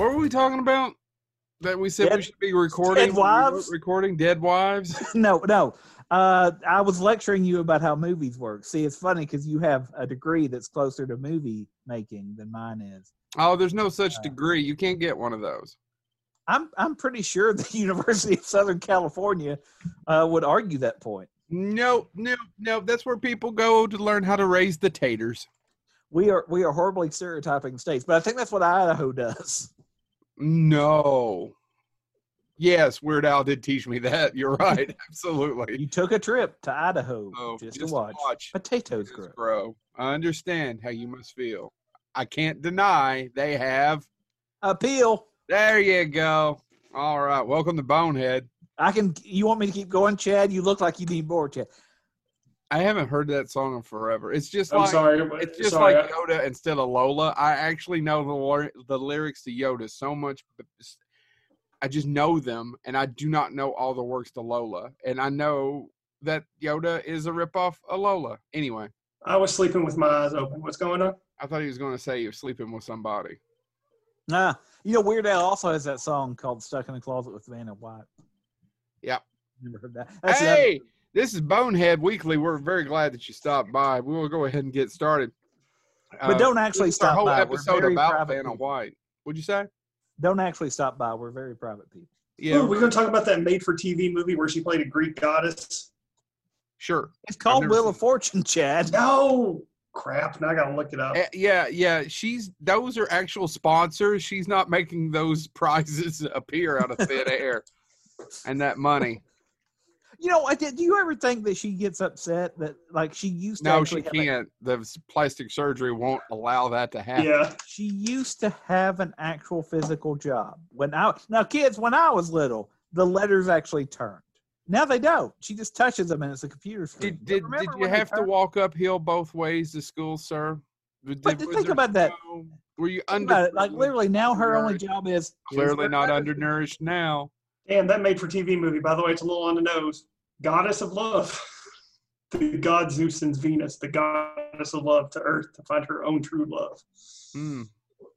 What were we talking about? That we said we should be recording. Dead Wives? Recording Dead Wives. no, no. Uh, I was lecturing you about how movies work. See, it's funny because you have a degree that's closer to movie making than mine is. Oh, there's no such Uh, degree. You can't get one of those. I'm I'm pretty sure the University of Southern California uh, would argue that point. No, no, no. That's where people go to learn how to raise the taters. We are we are horribly stereotyping states, but I think that's what Idaho does. No. Yes, Weird Al did teach me that. You're right. Absolutely. You took a trip to Idaho Oh, just, to watch, potatoes potatoes grow. grow. I understand how you must feel. I can't deny they have. Appeal. There you go. All right. Welcome to Bonehead. I can. You want me to keep going, Chad? You look like you need more, Chad. I haven't heard that song in forever. It's just I'm like sorry. it's just sorry. like Yoda instead of Lola. I actually know the the lyrics to Yoda so much. but s- I just know them, and I do not know all the words to Lola. And I know that Yoda is a ripoff of Lola. Anyway, I was sleeping with my eyes open. What's going on? I thought he was going to say you're sleeping with somebody. Nah, you know, Weird Al also has that song called "Stuck in the Closet with Vanna White." Yep. Never heard that. That's the other- hey, this is Bonehead Weekly. We're very glad that you stopped by. We will go ahead and get started. but Uh, don't actually this is our stop whole by. We're episode very about private Vanna people. White. What'd you say? Don't actually stop by. We're very private people. Yeah, Ooh, we're going to talk about that made-for-TV movie where she played a Greek goddess. sure. It's called never Wheel of. Fortune, Chad. No, crap. Now I got to look it up. Eh, yeah, yeah. She's those are actual sponsors. She's not making those prizes appear out of thin air, and that money. You know, I did. Do you ever think that she gets upset that like she used to? No, she have can't. The plastic surgery won't allow that to happen. Yeah. she used to have an actual physical job when I now kids when I was little the letters actually turned. Now they don't. She just touches them and it's a computer screen. Did did, did you have to walk uphill both ways to school, sir? Did- But think there about that. no- Were you under? Like literally now her only job is Clearly not undernourished now. And that made-for-TV movie, by the way, it's a little on the nose. Goddess of love. the god Zeus sends Venus, the goddess of love, to Earth to find her own true love. Hmm.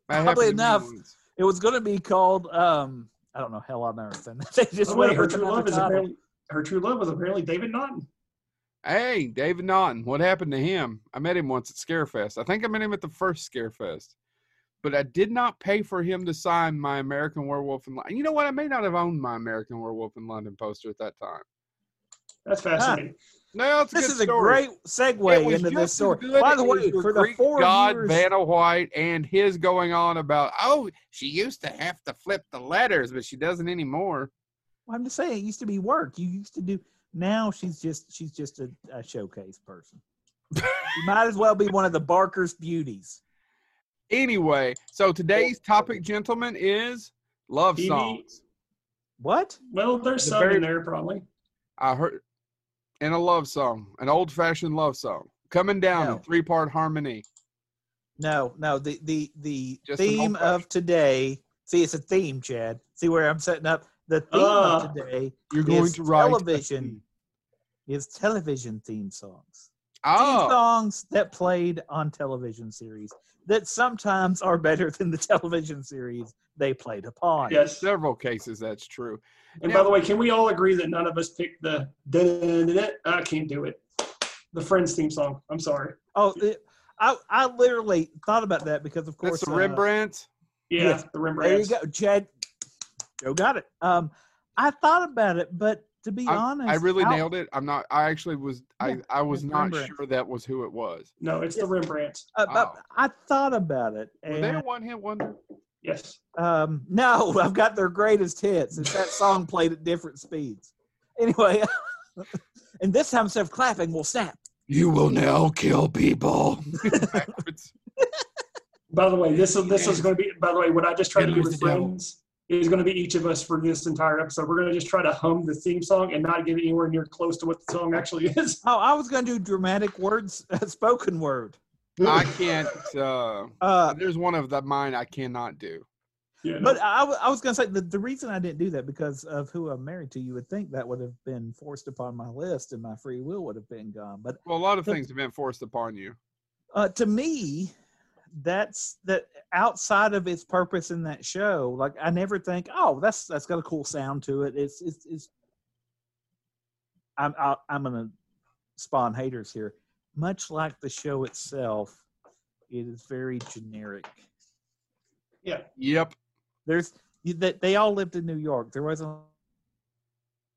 That Probably happened to me enough. It was going to be called um I don't know hell on earth and they just By the went way, her true love is apparently her true love was apparently David Naughton. Hey, David Naughton. What happened to him? I met him once at Scarefest. I think I met him at the first Scarefest. But I did not pay for him to sign my American Werewolf in London. You know what? I may not have owned my American Werewolf in London poster at that time. That's fascinating. No, it's a This good is a story. great segue into this story. By the way, your for the Greek four god years, Vanna White and his going on about, oh, she used to have to flip the letters, but she doesn't anymore. I'm just saying it used to be work. You used to do. Now she's just she's just a, a showcase person. you might as well be one of the Barker's beauties. Anyway, so today's topic, gentlemen, is love TV. songs. What? Well, there's The some very- in there probably. I heard in a love song, an old fashioned love song, coming down No. in three part harmony. No, no. The the the Just theme of today. See, it's a theme, Chad. See where I'm setting up. The theme Ah. of today You're going is to write television. is television theme songs. Theme Oh, songs that played on television series that sometimes are better than the television series they played upon. Yes. several cases that's true. And Yeah. by the way, can we all agree that none of us picked the? I can't do it. The Friends theme song. I'm sorry. Oh, it, I I literally thought about that because of course That's the uh, Rembrandt. Yeah, Yes. the Rembrandt. There you go, Chad. Joe got it. Um, I thought about it, but to be I, honest, I really how- nailed it. I'm not. I actually was. I Yeah, I was not Rembrandt. sure that was who it was. No, it's the Rembrandt. Uh, Oh. I thought about it, Were they a one hit wonder? Yes. um, no, I've got their greatest hits. It's that song played at different speeds. Anyway, and this time instead of clapping, we'll snap. You will now kill people. By the way, this is this is going to be. By the way, what I just tried to do with. Friends is going to be each of us for this entire episode. We're going to just try to hum the theme song and not get anywhere near close to what the song actually is. Oh, I was going to do dramatic words, spoken word. I can't. Uh, Uh, there's one of the mine I cannot do. Yeah, no. but I, w- I was going to say the, the reason I didn't do that because of who I'm married to. You would think that would have been forced upon my list and my free will would have been gone. But Well, a lot of The- things have been forced upon you. uh, to me, that's that outside of its purpose in that show. Like I never think, oh, that's that's got a cool sound to it. It's it's it's. I'm I, I'm gonna spawn haters here. Much like the show itself, it is very generic. Yeah. Yep. There's that they all lived in New York. There wasn't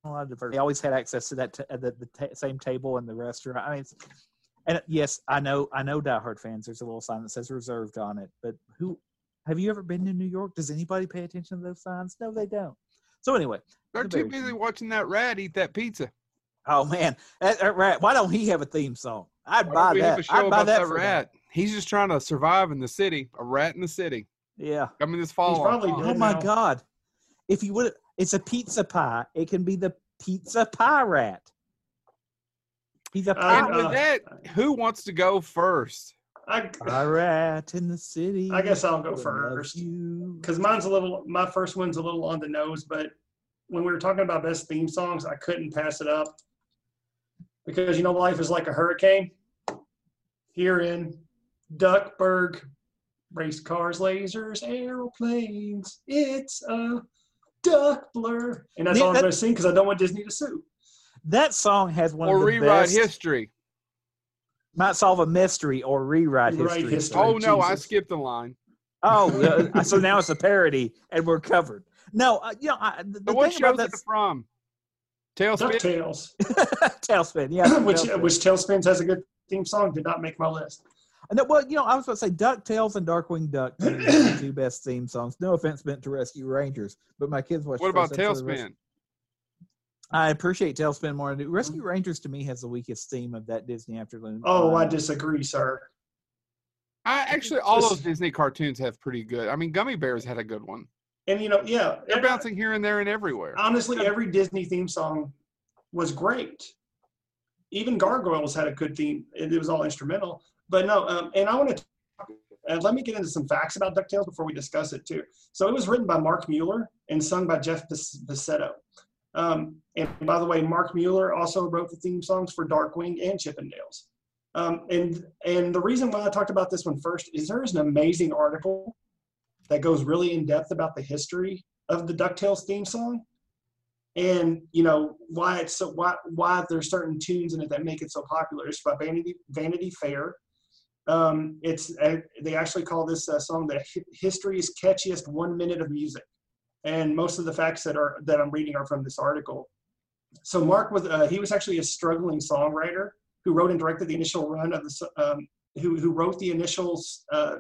a lot of diversity. They always had access to that t- uh, the, the ta same table in the restaurant. I mean, it's, and yes, I know I know Die Hard fans. There's a little sign that says reserved on it. But who have you ever been to New York? Does anybody pay attention to those signs? No, they don't. So anyway, They're the too busy watching that rat eat that pizza. oh man, that, that rat. Why don't he have a theme song? I'd Why buy don't we have that. a show I'd buy about that that for rat? He's just trying to survive in the city. A rat in the city. That. Yeah. Coming this fall. He's on probably Oh my now. God! If you would, it's a pizza pie. It can be the pizza pie rat. He's a pie, Uh, And with uh, that, who wants to go first? I pie rat in the city. I guess I'll go first. because mine's a little. My first one's a little on the nose, but when we were talking about best theme songs, I couldn't pass it up because you know life is like a hurricane. Here in Duckburg, race cars, lasers, aeroplanes. It's a duck blur, and that's Yeah, all I'm that- going to sing because I don't want Disney to sue. That song has one Or of the rewrite best. history. Might solve a mystery or rewrite Rewrite history. history. Oh no, I skipped a line. Oh, uh, so now it's a parody, and we're covered. No, uh, you know, I, the, the So what thing about show's that it from? Tailspin. Ducktales, tailspin, yeah, which Tailspin. which Tailspins has a good theme song, did not make my list. No, well, you know, I was about to say Ducktales and Darkwing Duck are the two best theme songs. No offense meant to Rescue Rangers, but my kids watch. What the about first episode of Res- Tailspin? I appreciate Tailspin more. than I do. Rescue mm-hmm. Rangers to me has the weakest theme of that Disney afternoon. Oh, I um, disagree, sir. I actually all those Disney cartoons have pretty good. I mean, Gummy Bears had a good one. And you know, yeah, They're and bouncing here and there and everywhere. honestly, every Disney theme song was great. Even Gargoyles had a good theme. It was all instrumental. But no, um, and I want to uh, let me get into some facts about DuckTales before we discuss it too. So it was written by Mark Mueller and sung by Jeff Pescetto. Um, and by the way, Mark Mueller also wrote the theme songs for Darkwing and Chippendales. Um, and and the reason why I talked about this one first is there is an amazing article that goes really in depth about the history of the DuckTales theme song and you know why it's so why why there's certain tunes in it that make it so popular. It's by Vanity Vanity Fair. Um, it's uh, they actually call this uh, song the history's catchiest one minute of music, and most of the facts that are that I'm reading are from this article. So Mark was uh, he was actually a struggling songwriter who wrote and directed the initial run of the um, who who wrote the initials. Uh,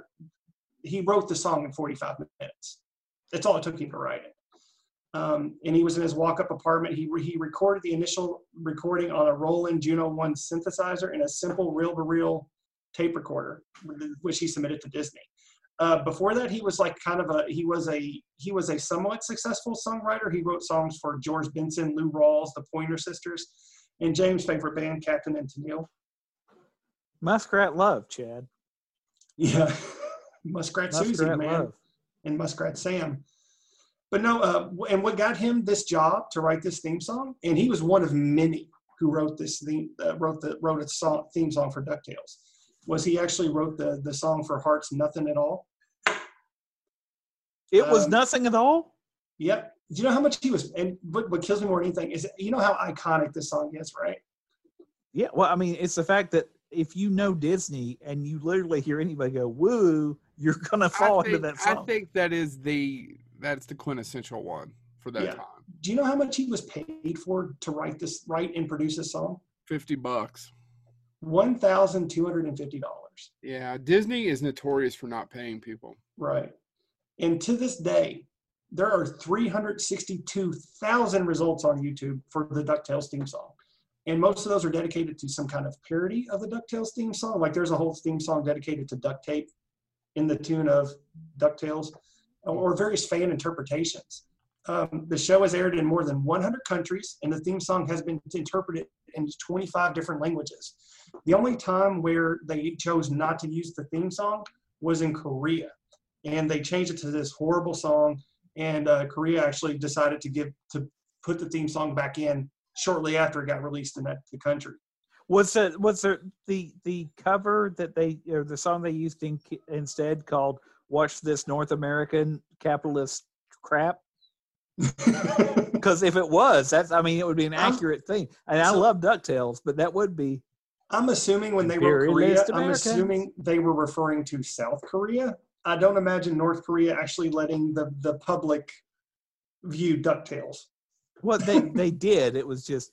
he wrote the song in 45 minutes. That's all it took him to write it. Um, and he was in his walk-up apartment. He re- he recorded the initial recording on a Roland Juno One synthesizer and a simple reel-to-reel tape recorder, which he submitted to Disney. Uh, before that, he was like kind of a he was a he was a somewhat successful songwriter. He wrote songs for George Benson, Lou Rawls, the Pointer Sisters, and James' favorite band, Captain and Tennille. Muskrat Love, Chad. Yeah, Muskrat Susie, Muskrat man. Love. and Muskrat Sam. But no, uh, and what got him this job to write this theme song, and he was one of many who wrote this theme, uh, wrote the wrote a song, theme song for Ducktales. Was he actually wrote the the song for Hearts Nothing at All? It was Um, nothing at all. Yep. Do you know how much he was? And what, what kills me more than anything is you know how iconic this song is, right? Yeah, well, I mean, it's the fact that if you know Disney and you literally hear anybody go "woo," you're gonna fall I into think, that I think that is the that's the quintessential one for that Yeah. time. Do you know how much he was paid for to write this, write and produce this song? Fifty bucks. One thousand two hundred and fifty dollars. Yeah, Disney is notorious for not paying people. Right. And to this day, there are 362,000 results on YouTube for the DuckTales theme song. And most of those are dedicated to some kind of parody of the DuckTales theme song. Like there's a whole theme song dedicated to duct tape in the tune of DuckTales or various fan interpretations. Um, the show has aired in more than 100 countries, and the theme song has been interpreted in 25 different languages. The only time where they chose not to use the theme song was in Korea, and they changed it to this horrible song. And uh, Korea actually decided to give to put the theme song back in shortly after it got released in that the country. Was it was there the the cover that they or the song they used in, instead called "Watch This North American Capitalist Crap"? Because if it was, that's I mean, it would be an I'm- accurate thing. And I love Ducktales, but that would be I'm assuming when they were Korea, I'm assuming they were referring to South Korea. I don't imagine North Korea actually letting the, the public view DuckTales. what they they did. It was just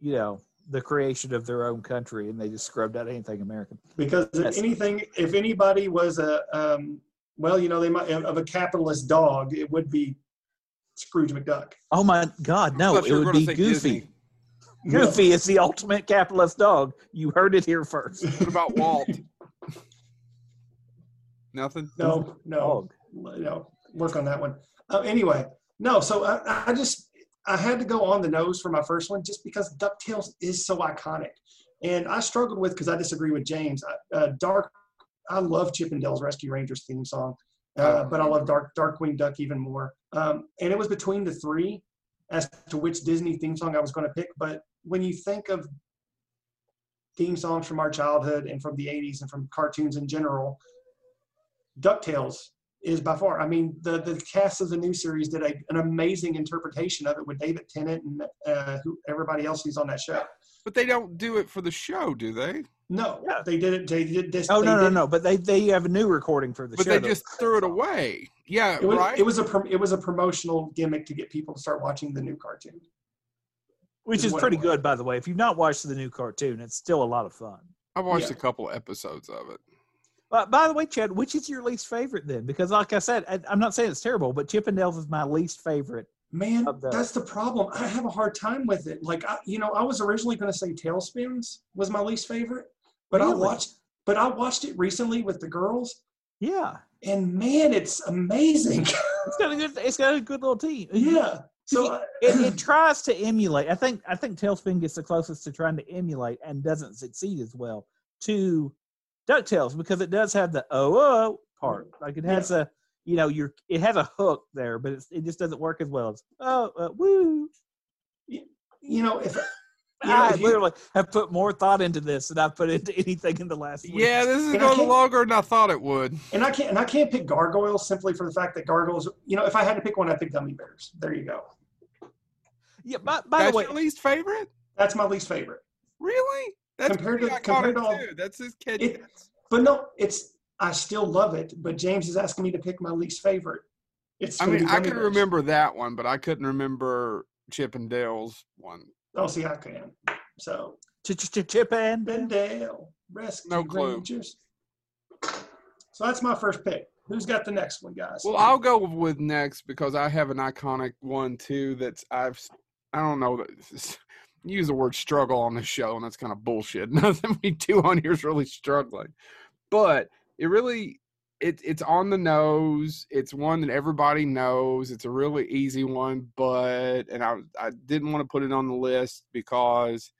you know the creation of their own country, and they just scrubbed out anything American. Because if Yes. anything, if anybody was a, um, well, you know, they might of a capitalist dog, it would be Scrooge McDuck. Oh my God, no! It would be Goofy. Disney. Goofy is the ultimate capitalist dog. You heard it here first. What about Walt? Nothing. No, no, Dog. no, work on that one. Uh, anyway, no, so I, I just I had to go on the nose for my first one just because Ducktales is so iconic, and I struggled with because I disagree with James. I- Uh, Dark, I love Chippendales Rescue Rangers theme song, uh, Oh. but I love Dark Darkwing Duck even more. Um, and it was between the three as to which Disney theme song I was going to pick. But when you think of theme songs from our childhood and from the 80s and from cartoons in general, DuckTales is by far. I mean, the the cast of the new series did a, an amazing interpretation of it with David Tennant and uh, who everybody else who's on that show. But they don't do it for the show, do they? No, Yeah. they did it. They did this. Oh they no no did- no! But they they have a new recording for the But show. But they just threw it away. Yeah, It was, right. it was a prom- it was a promotional gimmick to get people to start watching the new cartoon. which is is pretty good, by the way. If you've not watched the new cartoon, it's still a lot of fun. I watched yeah. a couple episodes of it. But by the way, Chad, which is your least favorite then? Because like I said, I, I'm not saying it's terrible, but Chippendales is my least favorite. Man, the- that's the problem. I have a hard time with it. Like, I, you know, I was originally going to say Tailspins was my least favorite, but I watched, but I watched it recently with the girls, Yeah, and man, it's amazing. it's got a good. It's got a good little team. yeah. So I- it, it tries to emulate. I think I think Tailspin gets the closest to trying to emulate and doesn't succeed as well to Ducktales because it does have the oh oh part. Like it has a you know your it has a hook there, but it's, it just doesn't work as well as oh uh, woo. you know, if You know, I literally have put more thought into this than I've put into anything in the last. week. Yeah, this is And going can't- longer than I thought it would. and I can't and I can't pick gargoyles simply for the fact that gargoyles. You know, if I had to pick one, I'd pick gummy bears. There you go. yeah. By, by That's the way, your least favorite? That's my least favorite. Really? That's Compared pretty to- compared to all- too. That's his kid. It- But no, it's I still love it. But James is asking me to pick my least favorite. It's I gonna mean, I can bears. remember that one, but I couldn't remember Chip and Dale's one. Oh, see, how I can. So Ch- ch- ch- Chip and Ben Dale, Rescue No clue. Rangers. So that's my first pick. Who's got the next one, guys? Well, I'll go with next because I have an iconic one too. That's I've I don't know use the word struggle on this show, and that's kind of bullshit. Nothing we do on here is really struggling, but it really it it's on the nose. It's one that everybody knows. It's a really easy one, but and I I didn't want to put it on the list because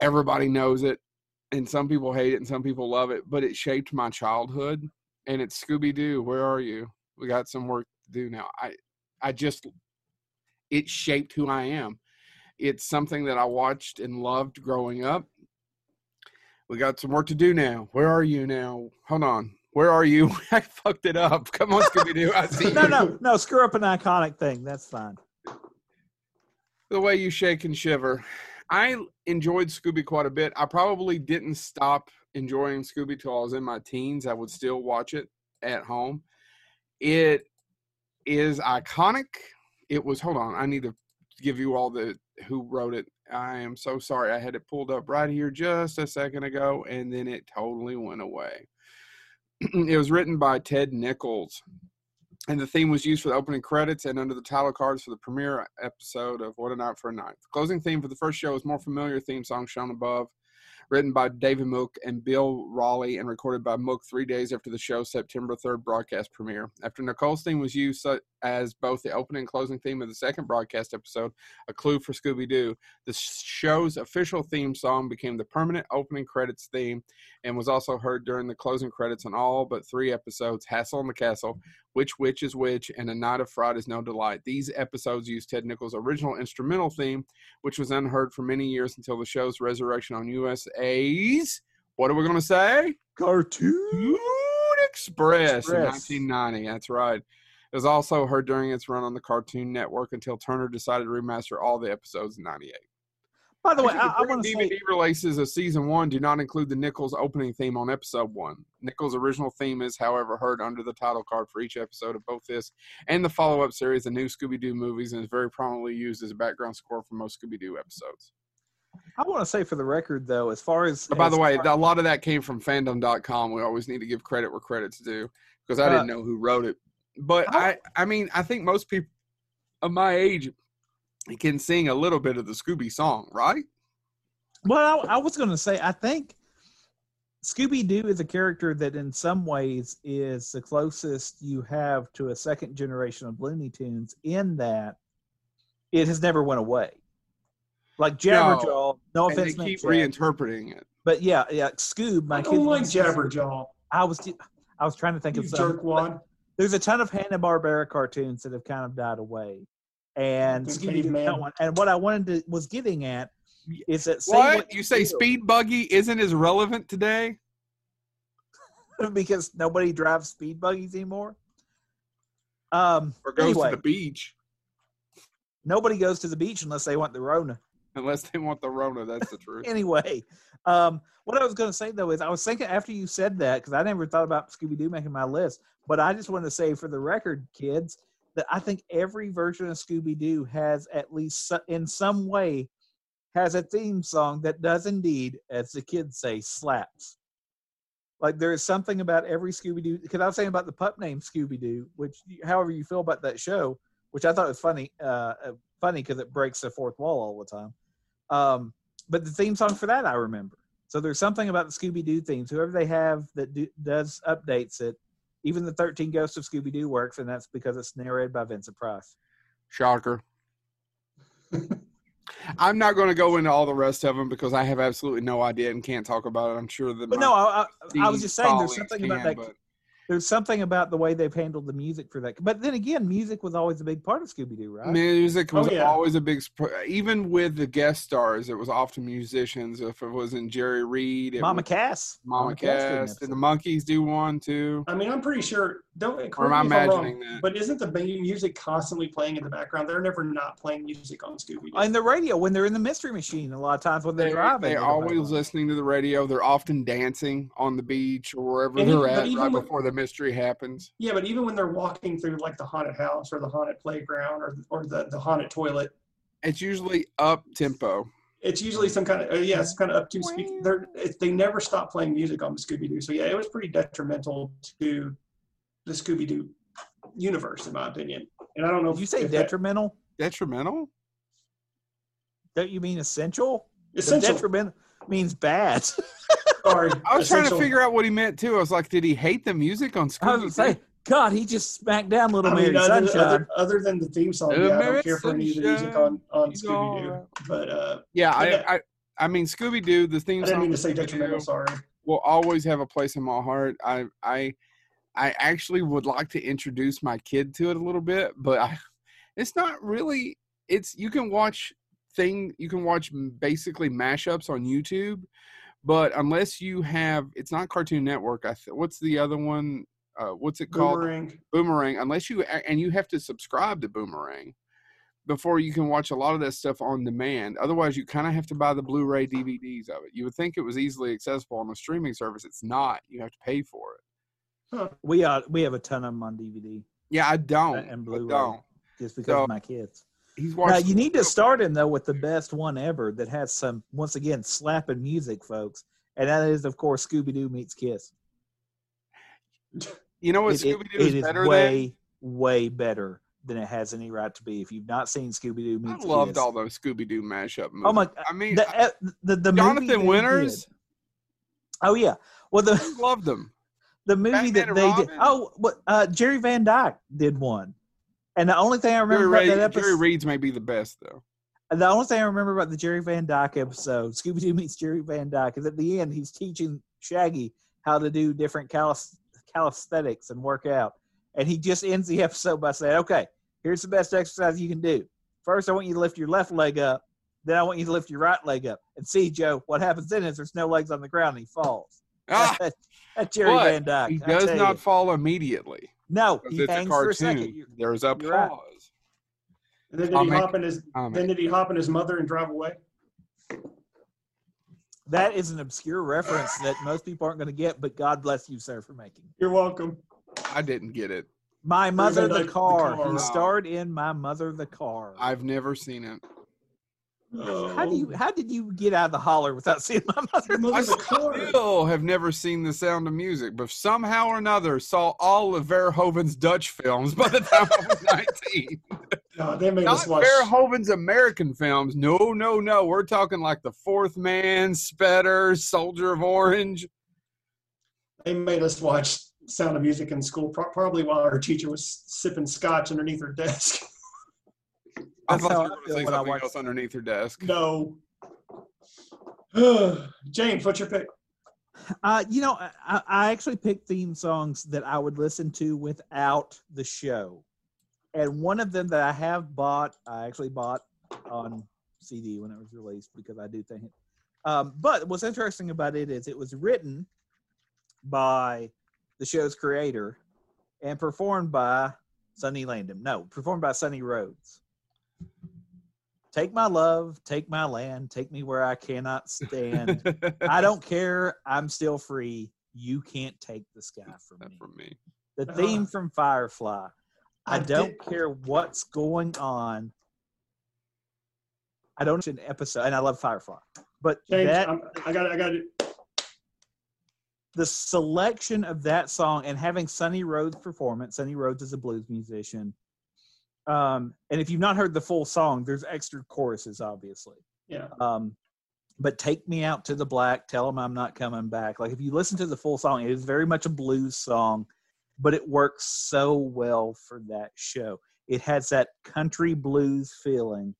everybody knows it, and some people hate it and some people love it. But it shaped my childhood and it's Scooby Doo. Where are you? We got some work to do now. I, I just, it shaped who I am. It's something that I watched and loved growing up. We got some work to do now. Where are you now? Hold on. Where are you? I fucked it up. Come on, Scooby Doo. I see no, you. no, no. Screw up an iconic thing. That's fine. the way you shake and shiver. I enjoyed Scooby quite a bit. I probably didn't stop enjoying Scooby till I was in my teens. I would still watch it at home. It is iconic. It was hold on, I need to give you all the who wrote it. I am so sorry. I had it pulled up right here just a second ago and then it totally went away. it was written by Ted Nichols and the theme was used for the opening credits and under the title cards for the premiere episode of What a Night for a Night. The closing theme for the first show is more familiar theme song shown above. Written by David Mook and Bill Raleigh, and recorded by Mook three days after the show's September 3rd broadcast premiere. After Nicole's theme was used as both the opening and closing theme of the second broadcast episode, A Clue for Scooby Doo, the show's official theme song became the permanent opening credits theme and was also heard during the closing credits on all but three episodes Hassle in the Castle, Which Witch is Which, and A Night of Fright is No Delight. These episodes used Ted Nichols' original instrumental theme, which was unheard for many years until the show's resurrection on USA's. What are we going to say? Cartoon. Food Express, in 1990. That's right. It was also heard during its run on the Cartoon Network until Turner decided to remaster all the episodes in 98. By the way, I, I want to DVD say releases of season one do not include the Nichols opening theme on episode one. Nichols' original theme is, however, heard under the title card for each episode of both this and the follow-up series, the new Scooby-Doo movies, and is very prominently used as a background score for most Scooby-Doo episodes. I want to say for the record though, as far as by as the way, far- a lot of that came from fandom.com. We always need to give credit where credit's due because I Uh, didn't know who wrote it. But how- I, I mean, I think most people of my age can sing a little bit of the Scooby song, right? Well, I, I was going to say, I think Scooby Doo is a character that, in some ways, is the closest you have to a second generation of Looney Tunes. In that, it has never went away. Like Jabberjaw, no, and they offense, meant, keep Jab, reinterpreting it. but yeah, yeah, Scoob. My I kids don't like wanna. Jabberjaw. I was, I was trying to think You of some. jerkwad. There's a ton of Hanna Barbera cartoons that have kind of died away, and The Scooby one. And what I wanted to was getting at is that say What? You say feel. Speed Buggy isn't as relevant today? because nobody drives speed buggies anymore. Um, Or goes anyway, to the beach? nobody goes to the beach unless they want the Rona. Unless they want the Rona, that's the truth. Anyway, um, what I was going to say though is I was thinking after you said that because I never thought about Scooby Doo making my list, but I just want to say for the record, kids, that I think every version of Scooby Doo has at least in some way has a theme song that does indeed, as the kids say, slaps. Like there is something about every Scooby Doo because I was saying about the pup named Scooby Doo, which however you feel about that show, which I thought was funny, uh, uh, funny because it breaks the fourth wall all the time. Um, but the theme song for that I remember. So there's something about the Scooby Doo themes. Whoever they have that do, does updates it, even the 13 Ghosts of Scooby Doo works, and that's because it's narrated by Vincent Price. Shocker. I'm not going to go into all the rest of them because I have absolutely no idea and can't talk about it. I'm sure that But no, I, I, I was just saying there's something about that. but- There's something about the way they've handled the music for that. But then again, music was always a big part of Scooby Doo, right? Music Oh, was yeah. always a big, even with the guest stars, it was often musicians. If it wasn't Jerry Reed, it Mama was Cass. Mama did an Cass. Did the Monkees do one too? I mean, I'm pretty sure. Don't Or am I correct me if I'm wrong, imagining that? But isn't the music constantly playing in the background? They're never not playing music on Scooby Doo. On the radio when they're in the mystery machine, a lot of times when they're, They're, driving. they're they don't have always listening to the radio. They're often dancing on the beach or wherever And they're even- at right with- before the mystery happens. Yeah, but even when they're walking through like the haunted house or the haunted playground or or the, the haunted toilet, It's usually up tempo. it's usually some kind of uh, yeah, it's kind of up to speak. They're they never stop playing music on Scooby Doo. So yeah, it was pretty detrimental to the Scooby Doo universe, in my opinion. And I don't know Did if you say if that- detrimental? Detrimental? Don't you mean essential? The essential. detrimental means bad. Sorry, I was trying to figure out what he meant too. I was like, did he hate the music on I was Scooby? gonna say, God, he just smacked down Little I mean, Mary other, Sunshine. other, other than the theme song, Little yeah, I don't care for any of the music on, on Scooby Doo. alright. But uh, Yeah, Yeah. I, I, I mean, Scooby Doo. The theme I didn't song mean to say detrimental. Sorry. will always have a place in my heart. I, I, I actually would like to introduce my kid to it a little bit, but I, it's not really. It's you can watch thing. You can watch basically mashups on YouTube, but unless you have, it's not Cartoon Network. I th- what's the other one? Uh, what's it called? Boomerang. Boomerang, unless you and you have to subscribe to Boomerang before you can watch a lot of that stuff on demand. Otherwise, you kind of have to buy the Blu-ray DVDs of it. You would think it was easily accessible on a streaming service. It's not. You have to pay for it. we uh, we have a ton of them on DVD Yeah, I don't. and Blu-ray don't. just because So, of my kids. He's Now you need to start him though with the best one ever that has some once again slapping music, folks, and that is of course Scooby Doo meets Kiss. You know what Scooby Doo is it is better than? way way better than it has any right to be. If you've not seen Scooby Doo I loved Kiss, all those Scooby Doo mashup movies. Oh my- I mean, the, uh, the the movie Jonathan Winters. Oh yeah. Well, the I loved them. the movie Batman that they Robin? did. Oh, what? Uh, Jerry Van Dyke did one, and the only thing I Jerry, remember about Reed, that episode, Jerry Reed's may be the best though. the only thing I remember about the Jerry Van Dyke episode, Scooby Doo meets Jerry Van Dyke, is at the end he's teaching Shaggy how to do different calis- calisthenics and work out, and he just ends the episode by saying, "Okay, here's the best exercise you can do. First, I want you to lift your left leg up." Then I want you to lift your right leg up and see, Joe. What happens then is there's no legs on the ground and he falls. Ah, That's Jerry Van Dyke. he does not you. fall immediately No, because he it's a hangs for a second. cartoon. You- There's a you're right. pause. And then did I'll he make- hop in his? I'll Then make- did he hop in his mother and drive away? That is an obscure reference that most people aren't going to get, but God bless you, sir, for making. You're welcome. I didn't get it. My mother, Van the Dyke, the car. car. He starred in My Mother, the Car. I've never seen it. How do you? Oh. How did you get out of the holler without seeing My Mother? Your mother's a I still have never seen The Sound of Music, but somehow or another saw all of Verhoeven's Dutch films by the time I was 19. No, they made Not us watch. Verhoeven's American films. No, no, no. We're talking like The Fourth Man, Spetter, Soldier of Orange. They made us watch Sound of Music in school, probably while our teacher was sipping scotch underneath her desk. I That's thought you were going to say something else underneath her desk. no. James, what's your pick? Uh, you know, I- I, I actually picked theme songs that I would listen to without the show, and one of them that I have bought, I actually bought on CD when it was released because I do think it. Um, but what's interesting about it is it was written by the show's creator and performed by Sonny Landon. No, performed by Sonny Rhodes. Take my love, take my land, take me where I cannot stand. I don't care. I'm still free. You can't take the sky from me. from me. The theme from Firefly. I I don't did- care what's going on. I don't an episode, and I love Firefly, but James, that I'm, I got, I got the selection of that song and having Sonny Rhodes perform it. Sonny Rhodes is a blues musician. Um, and if you've not heard the full song, there's extra choruses, obviously. Yeah. Um, but take me out to the black. Tell them I'm not coming back. Like if you listen to the full song, it is very much a blues song, but it works so well for that show. It has that country blues feeling,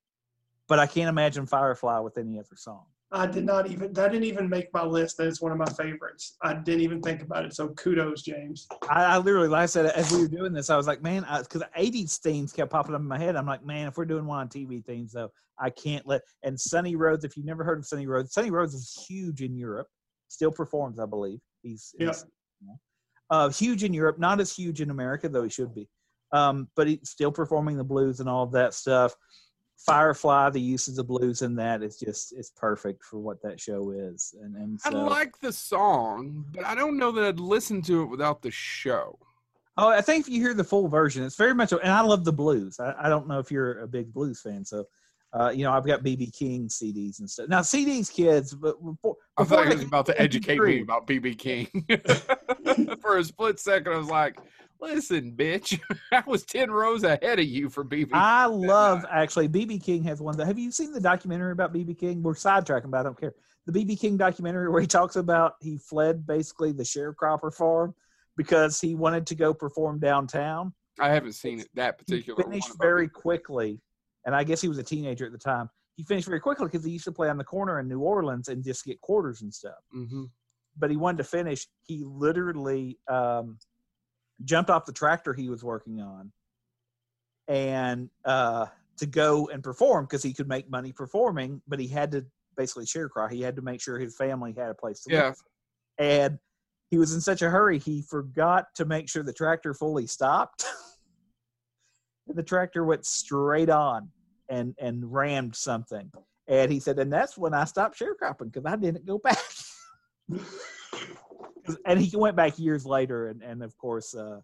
but I can't imagine Firefly with any other song. I did not even, that didn't even make my list. That is one of my favorites. I didn't even think about it. So kudos, James. I, I literally, like I said, as we were doing this, I was like, man, because the 80s themes kept popping up in my head. I'm like, man, if we're doing one on TV themes, though, I can't let. And Sonny Rhodes, if you've never heard of Sonny Rhodes, Sonny Rhodes is huge in Europe, still performs, I believe. He's, Yeah. he's you know, uh, huge in Europe, not as huge in America, though he should be. Um, but he's still performing the blues and all of that stuff. Firefly, the use of the blues in that is just it's perfect for what that show is. And and I like the song, but I don't know that I'd listen to it without the show. Oh, I think if you hear the full version, it's very much, and I love the blues. I, I don't know if you're a big blues fan, so uh, you know I've got BB King CDs and stuff. Now CDs, kids, but before, I thought he was about to educate me about BB King. For a split second, I was like, "Listen, bitch, I was ten rows ahead of you for BB." I love actually BB King has one. That, have you seen the documentary about BB King? We're sidetracking, but I don't care. The BB King documentary where he talks about he fled basically the sharecropper farm because he wanted to go perform downtown. I haven't seen it that he particular. finished one, very quickly, and I guess he was a teenager at the time. He finished very quickly because he used to play on the corner in New Orleans and just get quarters and stuff. hmm But he wanted to finish. He literally um, jumped off the tractor he was working on, and uh, to go and perform because he could make money performing. But he had to basically sharecrop. He had to make sure his family had a place to Yeah. live. And he was in such a hurry, he forgot to make sure the tractor fully stopped. and the tractor went straight on and and rammed something. And he said, and that's when I stopped sharecropping because I didn't go back. and he went back years later, and and of course, uh,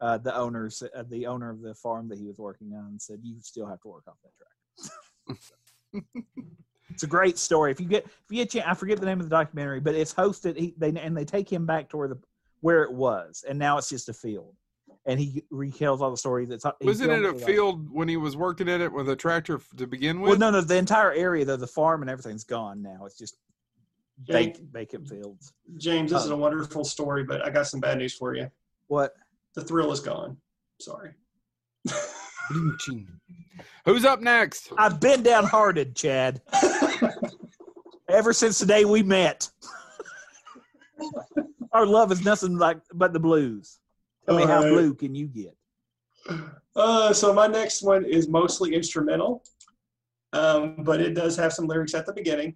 uh, the owners, uh, the owner of the farm that he was working on, said, "You still have to work off that tractor." it's a great story. If you get if you get, I forget the name of the documentary, but it's hosted. He, they and they take him back to where the where it was, and now it's just a field. And he retells all the stories. That's Wasn't it a field when he was working in it with a tractor to begin with? Well, no, no, the entire area, though, the farm and everything's gone now. It's just vacant, vacant fields. James, this is Oh. a wonderful story, but I got some bad news for you. What? The thrill is gone. Sorry. Who's up next? I've been downhearted, Chad. Ever since the day we met. Our love is nothing like but the blues. Tell me All how right. blue can you get? Uh, so my next one is mostly instrumental, um, but it does have some lyrics at the beginning.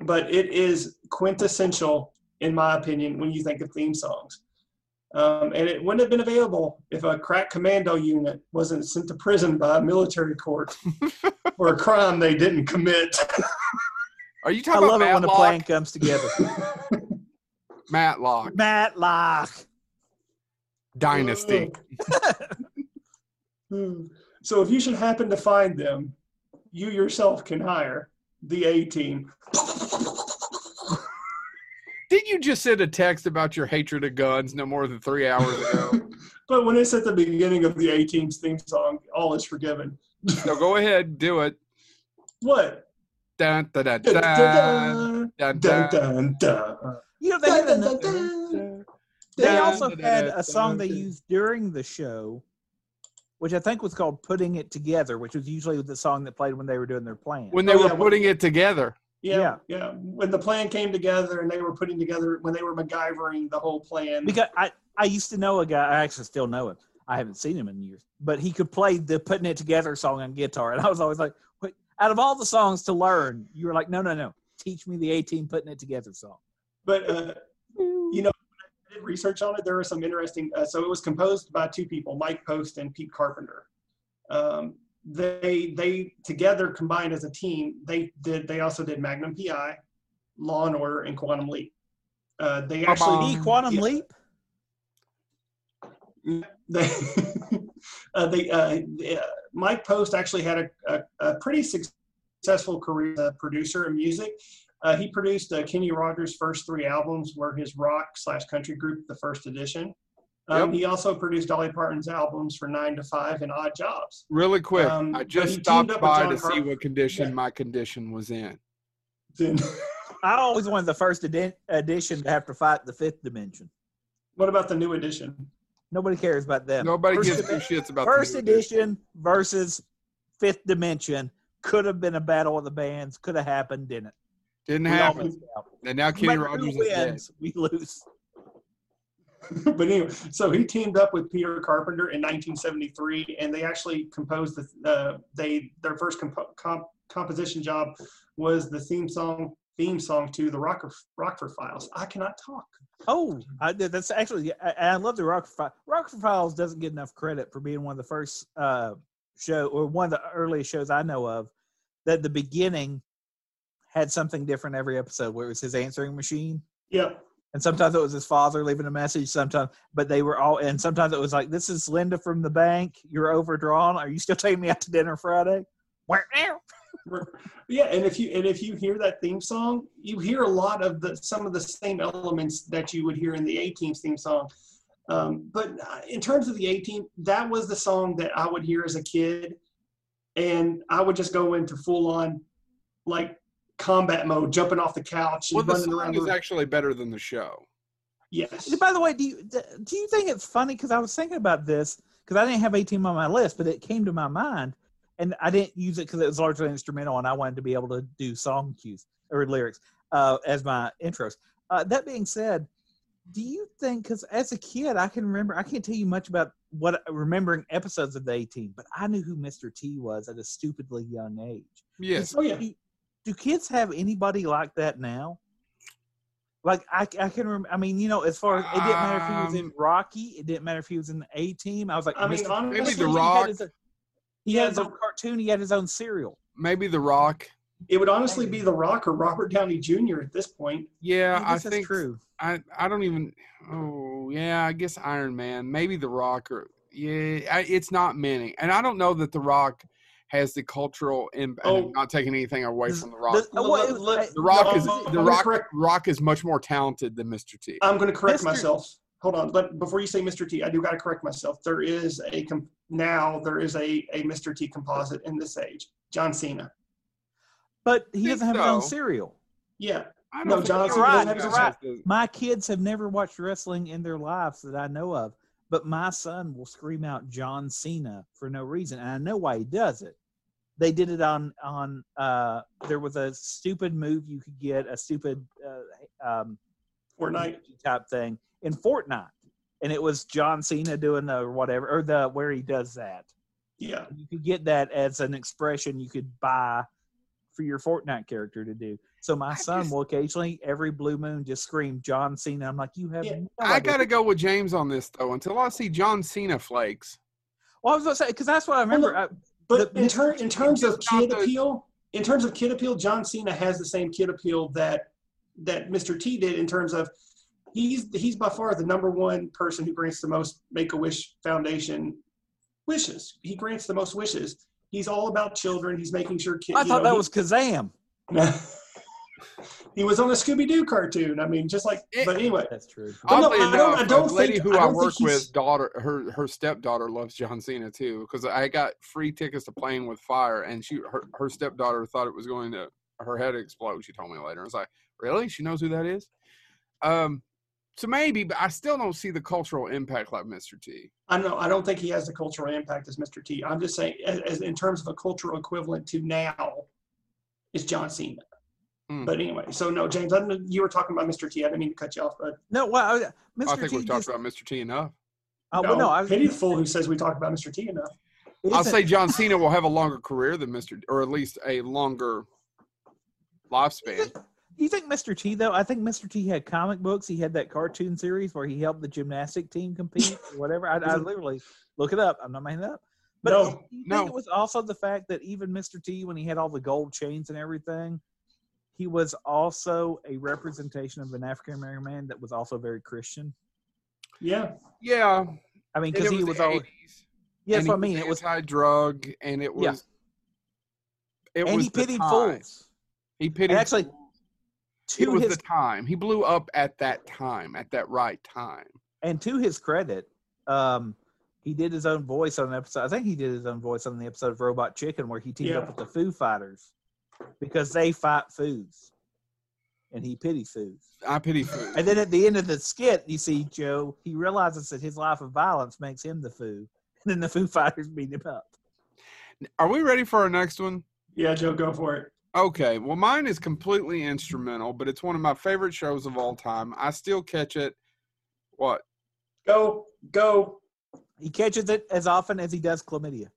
But it is quintessential, in my opinion, when you think of theme songs. Um, and it wouldn't have been available if a crack commando unit wasn't sent to prison by a military court for a crime they didn't commit. Are you talking I talking love about it when the Matlock? plan comes together. Matlock Matlock. Dynasty. so if you should happen to find them, you yourself can hire the A team. Didn't you just send a text about your hatred of guns no more than three hours ago? But when it's at the beginning of the A Team's theme song, all is forgiven. so go ahead, do it. What? Dun, dun, dun, Dun, dun, dun, dun, dun, dun. dun, dun. You know, they, Dun, had dun, ano- dun, dun. they Dun, also dun, had a song they used during the show, which I think was called Putting It Together, which was usually the song that played when they were doing their plan. When they Oh, were yeah, when- putting it together. Yeah, Yeah. yeah. When the plan came together and they were putting together, when they were MacGyvering the whole plan. because I, I used to know a guy, I actually still know him. I haven't seen him in years, but he could play the Putting It Together song on guitar. And I was always like, wait, out of all the songs to learn, you were like, no, no, no. Teach me the A Team Putting It Together song. But uh, you know, I did research on it. There are some interesting. Uh, so it was composed by two people, Mike Post and Pete Carpenter. Um, they they together combined as a team. They did. They also did Magnum PI, Law and Order, and Quantum Leap. Uh, they actually E Quantum yeah. Leap? they uh, they uh, uh, Mike Post actually had a, a, a pretty successful career as a producer of music. Uh, he produced uh, Kenny Rogers' first three albums, were his rock slash country group, the first edition. Um, Yep. He also produced Dolly Parton's albums for Nine to Five and Odd Jobs. Really quick, Um, I just stopped by John to see what condition Yeah. my condition was in. I always wanted the first edi- edition to have to fight the fifth dimension. what about the new edition? Nobody cares about them. Nobody first gives two edi- shits about the First new edition versus fifth dimension could have been a battle of the bands. Could have happened, didn't it? Didn't We happen. And now Kenny matter Rogers who is dead. wins, we lose. but anyway, so he teamed up with Peter Carpenter in 1973, and they actually composed the uh, they their first compo- comp- composition job was the theme song theme song to the Rocker, Rockford Files. I cannot talk. Oh, I. That's actually, I, I love the Rockford Files. Rockford Files doesn't get enough credit for being one of the first uh, show or one of the earliest shows I know of that the beginning had something different every episode where it was his answering machine. Yep. And sometimes it was his father leaving a message. Sometimes, but they were all, and sometimes it was like, "This is Linda from the bank. You're overdrawn. Are you still taking me out to dinner Friday?" Yeah, and if you and if you hear that theme song, you hear a lot of the some of the same elements that you would hear in the A Team's theme song. Um, but uh, in terms of the A Team, that was the song that I would hear as a kid, and I would just go into full on like combat mode, jumping off the couch and Well, the running around. song The is room. actually better than the show. yes. By the way, do you do you think it's funny? Because I was thinking about this because I didn't have A Team on my list, but it came to my mind, and I didn't use it because it was largely instrumental, and I wanted to be able to do song cues or lyrics uh, as my intros. Uh, that being said, do you think? Because as a kid, I can remember. I can't tell you much about what remembering episodes of the A Team, but I knew who Mr. T was at a stupidly young age. Yes. Oh yeah. Do, do kids have anybody like that now? Like I, I can remember. I mean, you know, as far as it didn't matter if he was in Um, Rocky, it didn't matter if he was in the A Team. I was like, I mean, Mr. honestly, Maybe The he Rock. Had his, he had his The- own cartoon. He had his own cereal. Maybe The Rock. It would honestly be The Rock or Robert Downey Jr. at this point. Yeah, I I, think true. I I don't even. Oh yeah, I guess Iron Man. Maybe The Rock or yeah. I, it's not many, and I don't know that The Rock has the cultural impact. Oh. Not taking anything away from The Rock. does- what- Let- let- the Rock is The Rock. correct- Rock is much more talented than Mr. T. I'm going to correct Mr. myself. Hold on, but before you say Mr. T, I do got to correct myself. There is a com- now there is a a Mr. T composite in this age. John Cena. But he doesn't have his own cereal. Yeah, I No, John he Cena does. doesn't have his- right. does. My kids have never watched wrestling in their lives that I know of, but my son will scream out John Cena for no reason, and I know why he does it. They did it on on. Uh, there was a stupid move you could get, a stupid uh, um, Fortnite. type thing in Fortnite, and it was John Cena doing the whatever or the where he does that. Yeah. You could get that as an expression you could buy for your Fortnite character to do. So my I son just- will occasionally every blue moon just scream John Cena. I'm like, you have. Yeah. no I gotta go with James on this though. Until I see John Cena flakes, Well, I was gonna say because that's what I remember. I, But The- in, ter- in terms of kid the- appeal, in terms of kid appeal, John Cena has the same kid appeal that that Mr. T did in terms of he's he's by far the number one person who grants the most Make a Wish Foundation wishes. He grants the most wishes. He's all about children. He's making sure kids. I thought that was Kazaam. he was on a Scooby Doo cartoon. I mean, just like. It- but anyway, That's true. No, oddly I don't- enough, I don't lady think- who I I, don't think work he's- with, daughter, her her stepdaughter loves John Cena too. Because I got free tickets to Playing with Fire, and she her, her stepdaughter thought it was going to her head explode. She told me later. I was like, really? She knows who that is. Um, so maybe, but I still don't see the cultural impact like Mr. T. I know I don't think he has the cultural impact as Mr. T. I'm just saying, as, as in terms of a cultural equivalent to now, is John Cena. Hmm. But anyway, so no, James, I didn't, you were talking about Mr. T. I didn't mean to cut you off, but No, well, I- Mr. I think T we've talked about Mr. T enough. Oh, no, well, no, I was, pity the fool who says we talked about Mr. T enough. I'll say John Cena will have a longer career than Mr. or at least a longer lifespan. You think Mr. T though? I think Mr. T had comic books. He had that cartoon series where he helped the gymnastic team compete or whatever. I, I literally look it up. I'm not making it up. But No, you think no. it was also the fact that even Mr. T, when he had all the gold chains and everything, he was also a representation of an African American man that was also very Christian. Yeah, Yeah, I mean, because he was was the always 80s. yeah, and that's what I mean. It was high drug, and it was. Yeah. It and was he the pitied time. fools. He pitied. And actually, fools. To it was his the time. He blew up at that time, at that right time. and to his credit, um, he did his own voice on an episode. I think he did his own voice on the episode of Robot Chicken where he teamed Yeah. up with the Foo Fighters because they fight foos, and he pities foos. I pity food. And then at the end of the skit, you see Joe. He realizes that his life of violence makes him the foo, and then the Foo Fighters beat him up. Are we ready for our next one? yeah, Joe, go for it. Okay, well, mine is completely instrumental, but it's one of my favorite shows of all time. I still catch it. What? Go, go. He catches it as often as he does chlamydia.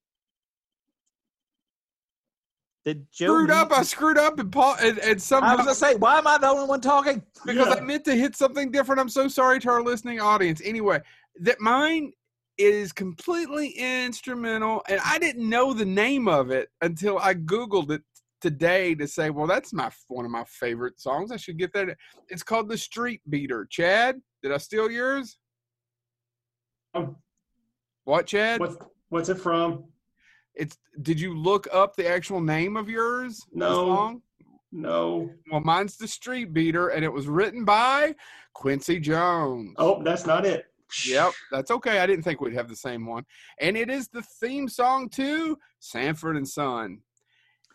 Did Joe Screwed mean- up. I screwed up and, Paul, and, and I was gonna say, why am I the only one talking? because Yeah. I meant to hit something different. I'm so sorry to our listening audience. Anyway, that mine is completely instrumental, and I didn't know the name of it until I googled it today to say, well, that's my one of my favorite songs. I should get that. It's called "The Street Beater." Chad, did I steal yours? Um, What, Chad? What's what's it from? It's. Did you look up the actual name of yours? No. song? No. Well, mine's "The Street Beater," and it was written by Quincy Jones. Oh, that's not it. Yep, that's okay. I didn't think we'd have the same one. And it is the theme song to Sanford and Son.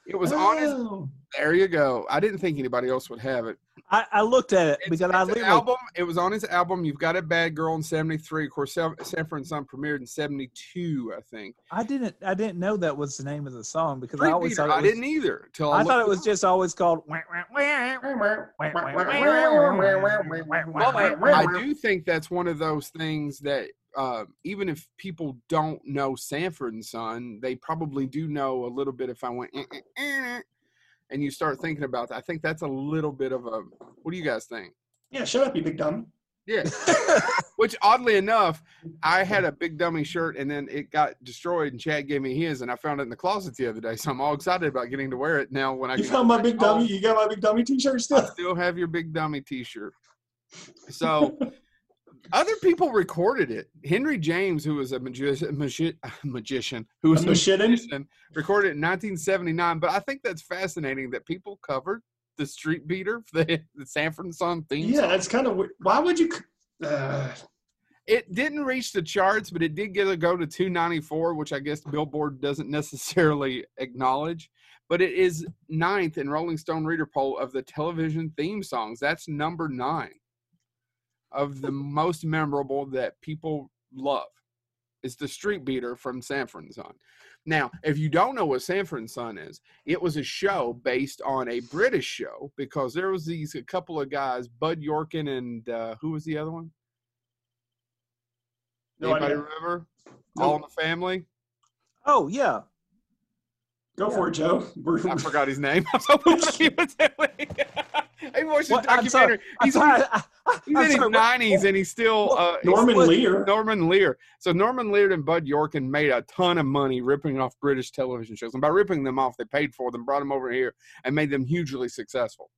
It was on his Oh. there you go. I didn't think anybody else would have it. I, I looked at it It's, because it's I literally album. It was on his album. You've got a bad girl in '73. Of course, San- Sanford and Son premiered in '72, I think. I didn't I didn't know that was the name of the song because I always thought it I didn't either till I, I thought it was up. just always called. Well, I do think that's one of those things that uh, even if people don't know Sanford and Son, they probably do know a little bit. If I went "Eh, eh, eh," and you start thinking about that, I think that's a little bit of a. What do you guys think? Yeah, shut up, you big dumb. Yeah. Which oddly enough, I had a big dummy shirt and then it got destroyed and Chad gave me his and I found it in the closet the other day. So I'm all excited about getting to wear it now when I You found my big dummy. You got my big dummy T-shirt I still. still have your big dummy t-shirt. So other people recorded it. Henry James, who was a magi- magi- magician, who was A a magician? recorded it in 1979. But I think that's fascinating that people covered the Street Beater, the, the Sanford and Son theme Yeah, song. it's kind of. Why would you? Uh, It didn't reach the charts, but it did get a go to 294, which I guess Billboard doesn't necessarily acknowledge. But it is ninth in Rolling Stone Reader Poll of the television theme songs. That's number nine of the most memorable that people love. It's the Street Beater from Sanford and Son. Now, if you don't know what Sanford and Son is, it was a show based on a British show because there was these a couple of guys, Bud Yorkin and uh, who was the other one? No Anybody idea. remember? Nope. All in the Family. Oh yeah, Go for it, Joe. I forgot his name. I'm so he was He watched his What? I'm sorry. documentary. I'm He's, sorry. I- I- he's in his nineties and he's still uh, Norman what- Lear. Norman Lear. So Norman Lear and Bud Yorkin made a ton of money ripping off British television shows, and by ripping them off, they paid for them, brought them over here, and made them hugely successful.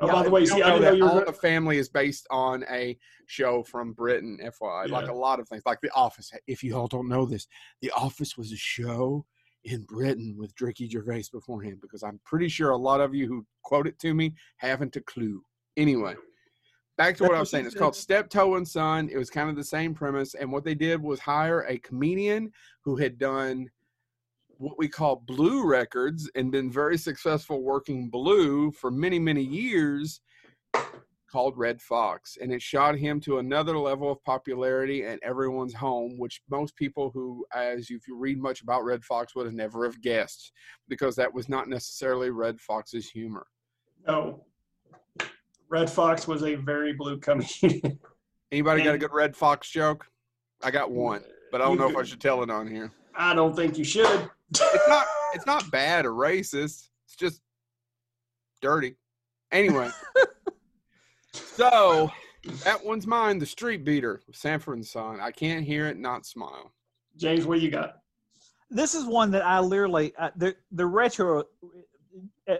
Oh, Yeah, by the way, you see, I know know that you. All the Family is based on a show from Britain, FYI. Like a lot of things, like The Office. If you all don't know this, The Office was a show in Britain with Ricky Gervais beforehand, because I'm pretty sure a lot of you who quote it to me haven't a clue. Anyway, back to what I was saying. It's called Steptoe and Son. It was kind of the same premise, and what they did was hire a comedian who had done what we call blue records and been very successful working blue for many many years called Redd Foxx and it shot him to another level of popularity and everyone's home which most people who as you, if you read much about Redd Foxx would have never have guessed because that was not necessarily Redd Foxx's humor No. Redd Foxx was a very blue comedian. anybody got a good Redd Foxx joke i got one but i don't know if i should tell it on here I don't think you should. it's not it's not bad or racist. It's just dirty. Anyway. so that one's mine, the street beater, Sanford and Son. I can't hear it, not smile. James, what you got? this is one that I literally uh, the the retro,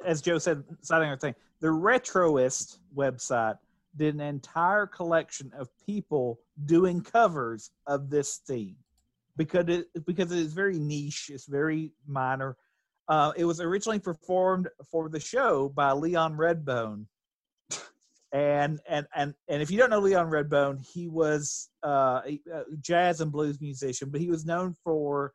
as Joe said, citing our thing, the retroist website did an entire collection of people doing covers of this theme because it because it is very niche, it's very minor. Uh, it was originally performed for the show by Leon Redbone. And, and and and if you don't know Leon Redbone, he was uh, a, jazz and blues musician, but he was known for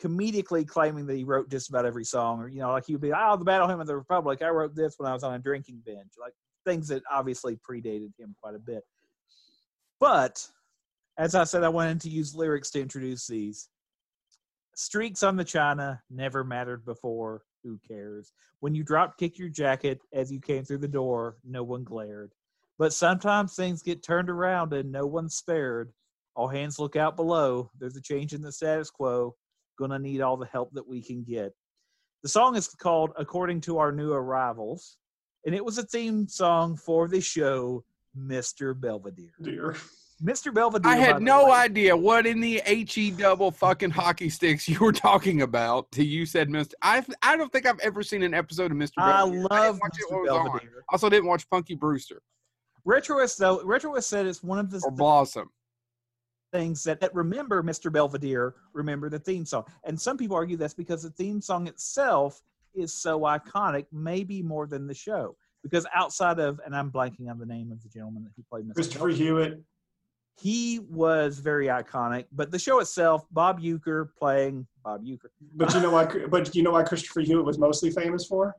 comedically claiming that he wrote just about every song, or you know, like he would be, "Oh, the Battle Hymn of the Republic, I wrote this when I was on a drinking binge," like things that obviously predated him quite a bit. But as I said, I wanted to use lyrics to introduce these. Streaks on the china never mattered before. Who cares? When you drop kick your jacket as you came through the door, no one glared. But sometimes things get turned around and no one's spared. All hands look out below. There's a change in the status quo. Gonna need all the help that we can get. The song is called According to Our New Arrivals, and it was a theme song for the show Mr. Belvedere. Dear. Mr. Belvedere. I had no way- idea what in the HE double fucking hockey sticks you were talking about till you said Mr. I I don't think I've ever seen an episode of Mr. I Belvedere. love didn't watch it Mr. when it on. Belvedere. Also didn't watch Punky Brewster Retroist though, Retroist said it's one of the or Blossom. things that, that remember Mr. Belvedere remember the theme song. And some people argue that's because the theme song itself is so iconic, maybe more than the show. Because outside of, and I'm blanking on the name of the gentleman that who played Mr. Christopher Belvedere, Hewitt. He was very iconic. But the show itself, Bob Uecker playing Bob Uecker. But you know why? But you know why Christopher Hewitt was mostly famous for?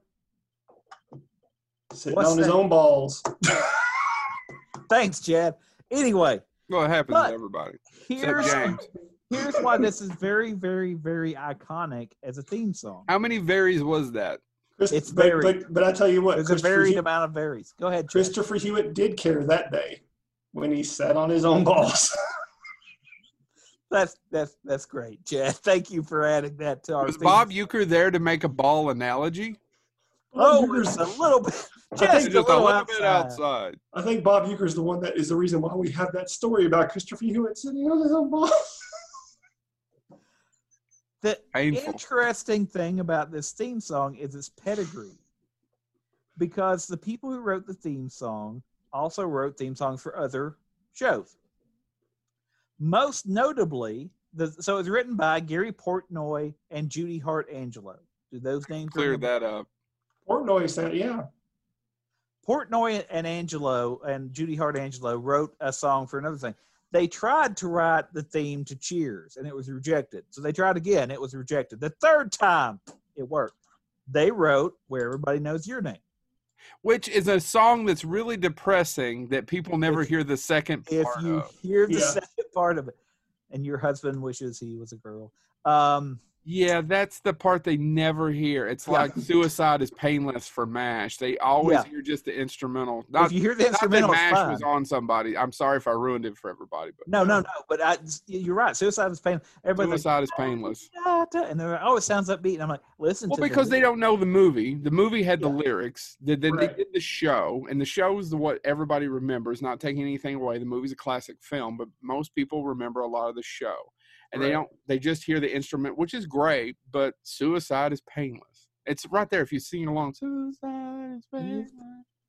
Sitting What's on his own balls. Thanks, Chad. Anyway, Well, it happens But- to everybody. here's James. here's why this is very, very, very iconic as a theme song. How many varies was that? Chris- It's but, varied. but, but I tell you what, There's a varied Hewitt, amount of varies. Go ahead, Chad. Christopher Hewitt did care that day when he sat on his own balls. That's that's that's great, Chad. Thank you for adding that to our. Was theme. Bob Uecker there to make a ball analogy? Oh, Bob just Uecker's- a little bit. I Just, think a Just a little, little bit outside. outside. I think Bob Uecker's the one that is the reason why we have that story about Christopher Hewitt sitting on his own balls. The Painful. interesting thing about this theme song is its pedigree, because the people who wrote the theme song also wrote theme songs for other shows. Most notably, the, so it was written by Gary Portnoy and Judy Hart Angelo. Do those names Clear ring a that up. Portnoy said, yeah. Portnoy and Angelo and Judy Hart Angelo wrote a song for another thing. they tried to write the theme to Cheers and it was rejected. So they tried again, it was rejected. The third time it worked. They wrote Where Everybody Knows Your Name. Which is a song that's really depressing that people never If- hear the second part. If part you of. hear the Yeah. second part of it and your husband wishes he was a girl. Um Yeah, that's the part they never hear. It's Yeah. like "Suicide is Painless" for Mash. They always Yeah. hear just the instrumental. Not, if you hear the instrumental, Mash fine. was on somebody. I'm sorry if I ruined it for everybody, but No, no, no. But I, you're right. Suicide is pain. Everybody's "Suicide is Painless." like, "Da, da," and they're like, oh, it sounds upbeat. And I'm like, listen Well, to the because they don't know the movie. The movie had the Yeah. lyrics. Then then Right. they did the show, and the show is the what everybody remembers. Not taking anything away. The movie's a classic film, but most people remember a lot of the show, and they don't. They just hear the instrument, which is great, but "Suicide is Painless." It's right there if you sing along. Suicide is painless.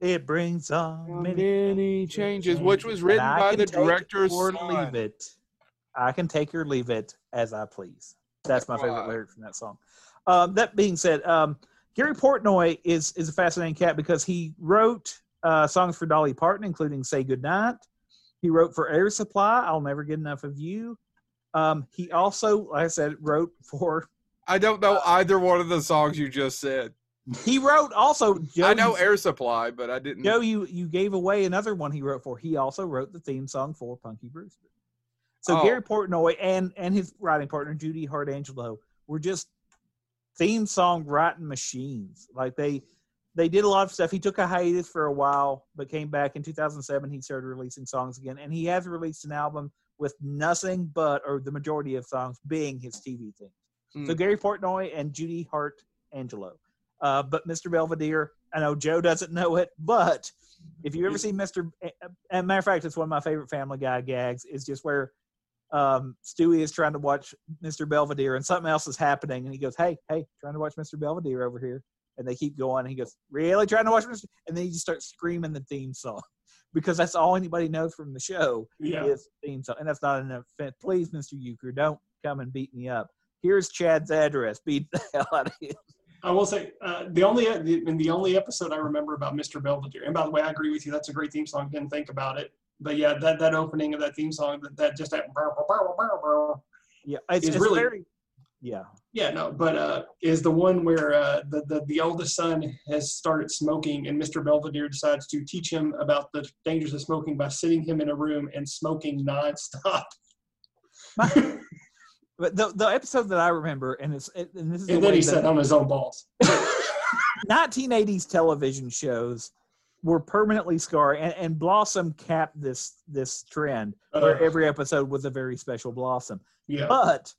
It brings on many. Many changes, which was written by the director or son. leave it. I can take or leave it as I please. That's my favorite lyric from that song. Um, that being said, um, Gary Portnoy is is a fascinating cat because he wrote uh, songs for Dolly Parton, including "Say Goodnight." He wrote for Air Supply, "I'll Never Get Enough of You." Um, he also, like I said, wrote for. I don't know either one of the songs you just said. He wrote also. Joe, I know Air Supply, but I didn't. Joe, you you gave away another one he wrote for. He also wrote the theme song for Punky Brewster. So Oh. Gary Portnoy and and his writing partner Judy Hart Hardangelo were just theme song writing machines. Like they they did a lot of stuff. He took a hiatus for a while, but came back in 2007. He started releasing songs again, and he has released an album with nothing but, or the majority of songs being his TV theme. So Hmm. Gary Portnoy and Judy Hart Angelo. Uh, but Mr. Belvedere, I know Joe doesn't know it, but if you ever see Mr. a matter of fact, it's one of my favorite Family Guy gags. Is just where um, Stewie is trying to watch Mr. Belvedere and something else is happening, and he goes, "Hey, hey, trying to watch Mr. Belvedere over here," and they keep going. And he goes, "Really trying to watch Mr." And then he just starts screaming the theme song because that's all anybody knows from the show Yeah. is theme song, and that's not an offense. Please, Mr. Uecker, don't come and beat me up. Here's Chad's address. Beat the hell out of him. I will say uh, the only the, in the only episode I remember about Mr. Belvedere. And by the way, I agree with you. That's a great theme song. Didn't think about it, but yeah, that that opening of that theme song, that, that just that. Yeah, it's, It's it's really- very. Yeah, Yeah, no, but uh, is the one where uh, the, the the oldest son has started smoking, and Mr. Belvedere decides to teach him about the dangers of smoking by sitting him in a room and smoking nonstop. but the the episode that I remember, and it's it, and this is the And then he sat on his own balls. 1980s television shows were permanently scarred, and, and Blossom capped this this trend where Uh, every episode was a very special Blossom. yeah, But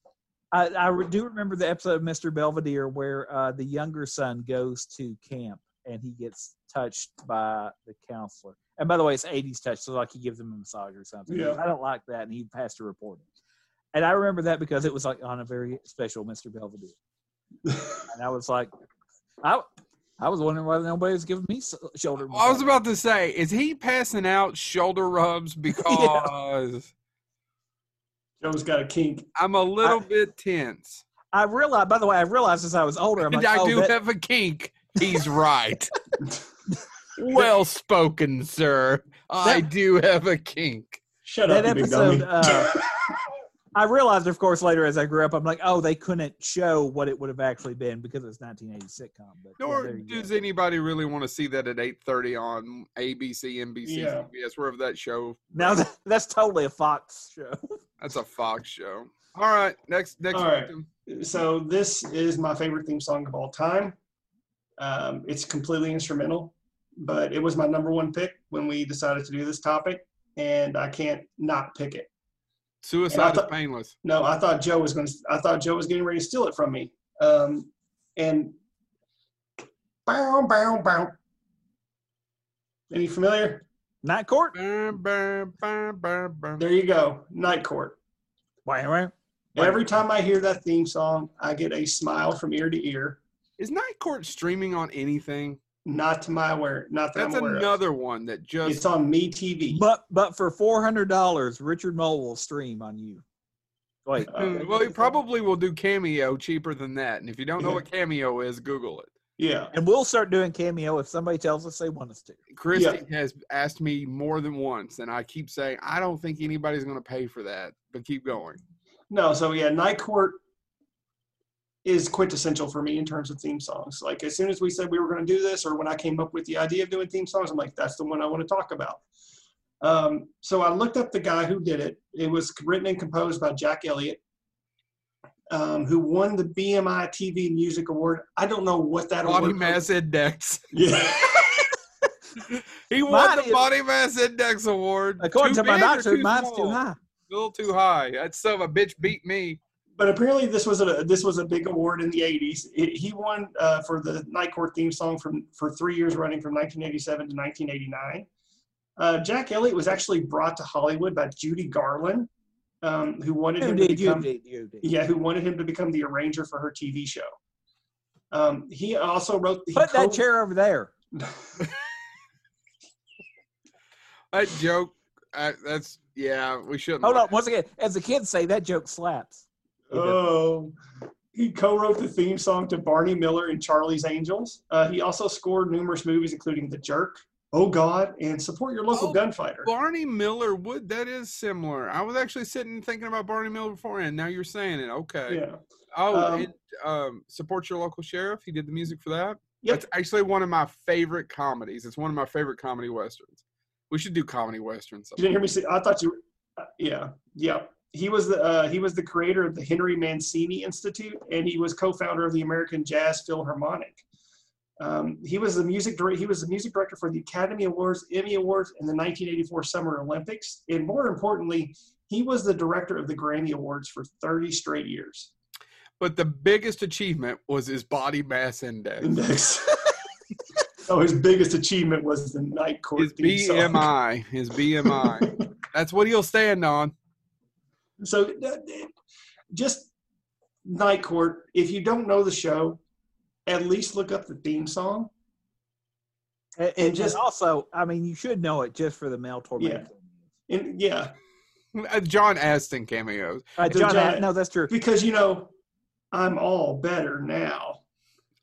I, I do remember the episode of Mr. Belvedere where uh, the younger son goes to camp and he gets touched by the counselor. And by the way, it's 80s touch, so like he gives him a massage or something. Yeah. I don't like that, and he has to report it. And I remember that because it was like on a very special Mr. Belvedere, and I was like, I, I was wondering why nobody was giving me s- shoulder. I was about to say, is he passing out shoulder rubs because Joe's got a kink. I'm a little bit tense? I realized. By the way, I realized as I was older, I'm And like, I oh, do that- have a kink. He's right. well spoken, sir. I That- do have a kink. Shut That up, you big episode, uh, I realized, of course, later as I grew up, I'm like, oh, they couldn't show what it would have actually been because it's 1980 sitcom. But Nor there you does go. anybody really want to see that at 8:30 on ABC, NBC, Yeah. CBS, wherever that show. now that's totally a Fox show. That's a Fox show. All right, next next All right. so this is my favorite theme song of all time. Um, it's completely instrumental, but it was my number one pick when we decided to do this topic, and I can't not pick it. Suicide is painless. No, I thought Joe was going to. I thought Joe was getting ready to steal it from me. Um, and bow, bow, bow. Any familiar? Night Court. Bam, bam, bam, bam, bam. There you go. Night Court. Wait, wait. Every time I hear that theme song, I get a smile from ear to ear. Is Night Court streaming on anything? Not to my aware. Not that That's I'm aware another one that of. just It's on Me TV. But but for four hundred dollars, Richard Moll will stream on you. Wait, Uh, well, he probably will do Cameo cheaper than that. And if you don't know what Cameo is, Google it. Yeah. And we'll start doing cameo if somebody tells us they want us to. Christy has asked me more than once, and I keep saying I don't think anybody's going to pay for that. But keep going. No, so yeah, Night Court is quintessential for me in terms of theme songs. Like as soon as we said we were going to do this, or when I came up with the idea of doing theme songs, I'm like, that's the one I want to talk about. Um, so I looked up the guy who did it. It was written and composed by Jack Elliott, um, who won the BMI TV Music Award. I don't know what that Body award. Mass Index. Yeah. He won Mine the is- Body Mass Index Award. According Too to my doctor, too mine's too high. A little too high. That son of a bitch beat me. but apparently this was a this was a big award in the 80s It- he won uh, for the night court theme song from for three years running from 1987 to 1989 uh, jack elliott was actually brought to hollywood by judy garland um, who wanted You him to did, you become did, you did. yeah who wanted him to become the arranger for her tv show um, he also wrote he Put that chair over there. That joke. I, that's yeah. We shouldn't. Hold laugh. on. Once again, as the kids say, that joke slaps. Oh, he co-wrote the theme song to Barney Miller and Charlie's Angels. Uh, he also scored numerous movies, including The Jerk, Oh God, and Support Your Local Oh, Gunfighter. Barney Miller would that is similar. I was actually sitting thinking about Barney Miller beforehand. Now you're saying it. Okay. Yeah. Oh, Um, and, um, support your local sheriff. He did the music for that. Yep. That's actually one of my favorite comedies. It's one of my favorite comedy westerns. We should do comedy westerns. You didn't hear me say. I thought you. Uh, yeah. Yeah. He was the uh, he was the creator of the Henry Mancini Institute, and he was co-founder of the American Jazz Philharmonic. Um, he was the music dir- he was the music director for the Academy Awards, Emmy Awards, and the 1984 Summer Olympics. And more importantly, he was the director of the Grammy Awards for 30 straight years. But the biggest achievement was his body mass index. Index. oh, his biggest achievement was the Night Court His theme song. BMI. His BMI. That's what he'll stand on. So uh, just Night Court. If you don't know the show, at least look up the theme song. And, and just- just also, I mean, you should know it just for the Mel Tormé. And yeah, Uh, John Astin cameos. Uh, The John, John- no, that's true. because you know, I'm all better now.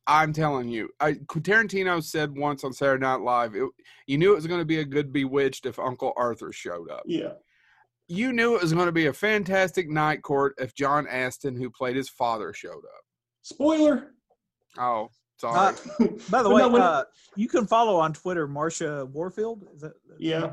I'm telling you, I, Tarantino said once on Saturday Night Live, it, you knew it was going to be a good Bewitched if Uncle Arthur showed up. Yeah. You knew it was going to be a fantastic Night Court if John Astin, who played his father, showed up. Spoiler. Oh, sorry. Uh, By the way, no, uh, you can follow on Twitter Marsha Warfield. Is that Yeah.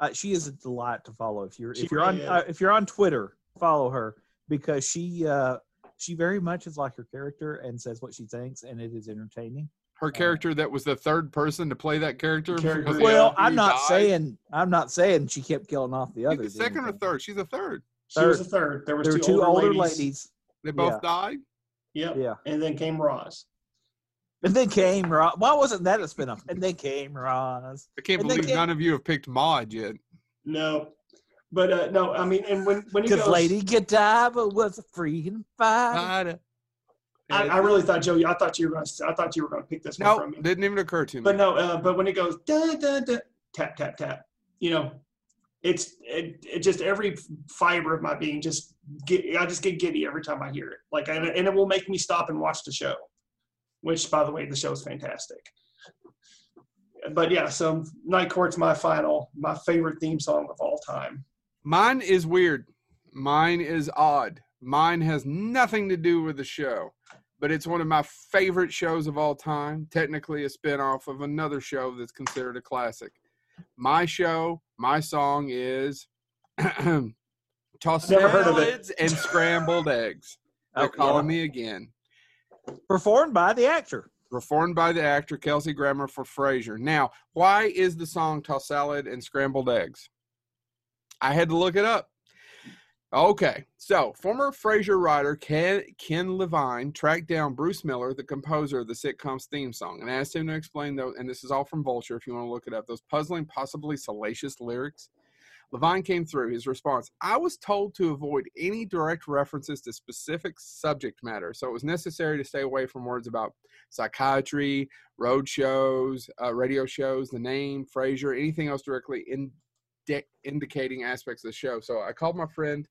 Uh, she is a delight to follow. If you're She if you're on really uh, if you're on Twitter, follow her because she uh, she very much is like her character and says what she thinks, and it is entertaining. Her character that was the third person to play that character. Character. Well, I'm not died- saying I'm not saying she kept killing off the She's others. second or third. She's a third. She was a third. There was There were two, two older ladies. ladies. They both Yeah. died. Yep. Yeah. And then came Roz. And then came Roz. Why wasn't that a spinoff? And then came Roz. I can't And believe can't- none of you have picked Maude yet. No. But uh, no, I mean, and when when he goes Because goes, Lady Godiva was a freedom fighter. Fighter. I, I really thought Joey, I thought you were going to, I thought you were going to pick this one no, from me. didn't even occur to me. But no, uh, but when it goes da da da tap tap tap, you know, it's it, it just every fiber of my being just get I just get giddy every time I hear it. Like and, and it will make me stop and watch the show. Which by the way, the show is fantastic. But yeah, so Night Court's my final, my favorite theme song of all time. Mine is weird. Mine is odd. Mine has nothing to do with the show, but it's one of my favorite shows of all time. Technically, a spinoff of another show that's considered a classic. My show, my song is Tossed Never heard of it. Salads and Scrambled Eggs. They're Oh, calling yeah. me again. Performed by the actor. Performed by the actor Kelsey Grammer for Frasier. Now, why is the song Tossed Salad and Scrambled Eggs? I had to look it up. Okay, so former Frasier writer Ken, Ken Levine tracked down Bruce Miller, the composer of the sitcom's theme song, and asked him to explain those. And this is all from Vulture, if you want to look it up. Those puzzling, possibly salacious lyrics. Levine came through. His response: "I was told to avoid any direct references to specific subject matter, so it was necessary to stay away from words about psychiatry, road shows, uh, radio shows, the name Frasier, anything else directly in." Indicating aspects of the show. So I called my friend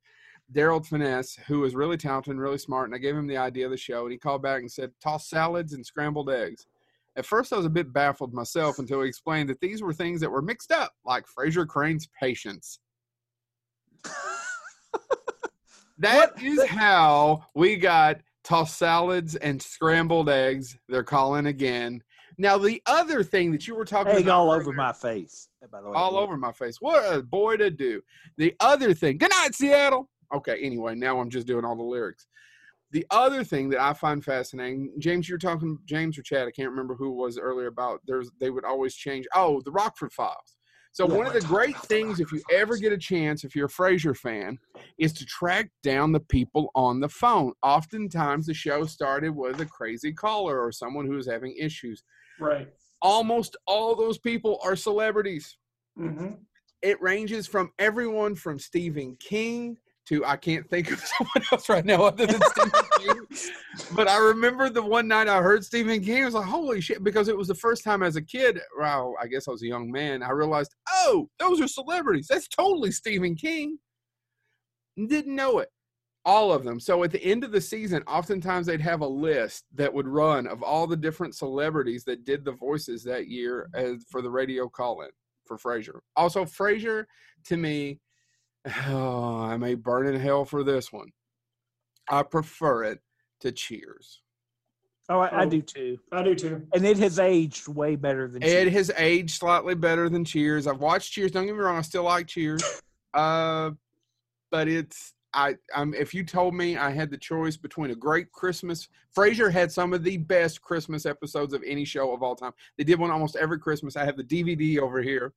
Darryl Phinnessee, who was really talented and really smart, and I gave him the idea of the show, and he called back and said, "Toss salads and scrambled eggs." At first, I was a bit baffled myself until he explained that these were things that were mixed up, like Frasier Crane's patients. That What? is how we got tossed salads and scrambled eggs. They're calling again. Now, the other thing that you were talking Egg about all over my face. Eh, by the way, all over my face. What a boy to do. The other thing, good night, Seattle. Okay, anyway, now I'm just doing all the lyrics. The other thing that I find fascinating, James, you're talking, James or Chad, I can't remember who it was earlier about. There's, they would always change. Oh, the Rockford Files. So Yeah. one of the great things, if you ever get a chance, if you're a Frasier fan, is to track down the people on the phone. Oftentimes, the show started with a crazy caller or someone who was having issues. Right. Almost all those people are celebrities hmm it ranges from everyone from Stephen King to I can't think of someone else right now other than Stephen King. But I remember the one night I heard Stephen King, I was like, holy shit, because it was the first time as a kid, well, I guess I was a young man, I realized, oh, those are celebrities. That's totally Stephen King. Didn't know it. All of them. So at the end of the season, oftentimes they'd have a list that would run of all the different celebrities that did the voices that year as for the radio call in for Frasier. Also, Frasier to me, oh, I may burn in hell for this one. I prefer it to Cheers. Oh, I, I Oh. do too. I do too. And it has aged way better than Cheers. It has aged slightly better than Cheers. I've watched Cheers. Don't get me wrong, I still like Cheers. Uh, but it's I. I'm. If you told me I had the choice between a great Christmas, Frasier had some of the best Christmas episodes of any show of all time. They did one almost every Christmas. I have the DVD over here,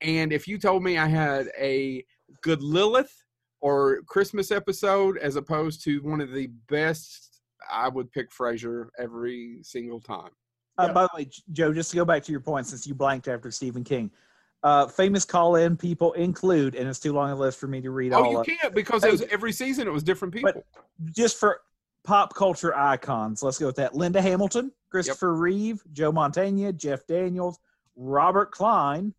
and if you told me I had a good Lilith or Christmas episode as opposed to one of the best, I would pick Frasier every single time. Uh, Yeah. by the way, Joe, just to go back to your point, since you blanked after Stephen King, uh, famous call-in people include, and it's too long a list for me to read Oh, all you of. can't because it was every season it was different people. But- Just for pop culture icons, let's go with that: Linda Hamilton, Christopher Reeve, Joe Montana, Jeff Daniels, Robert Klein,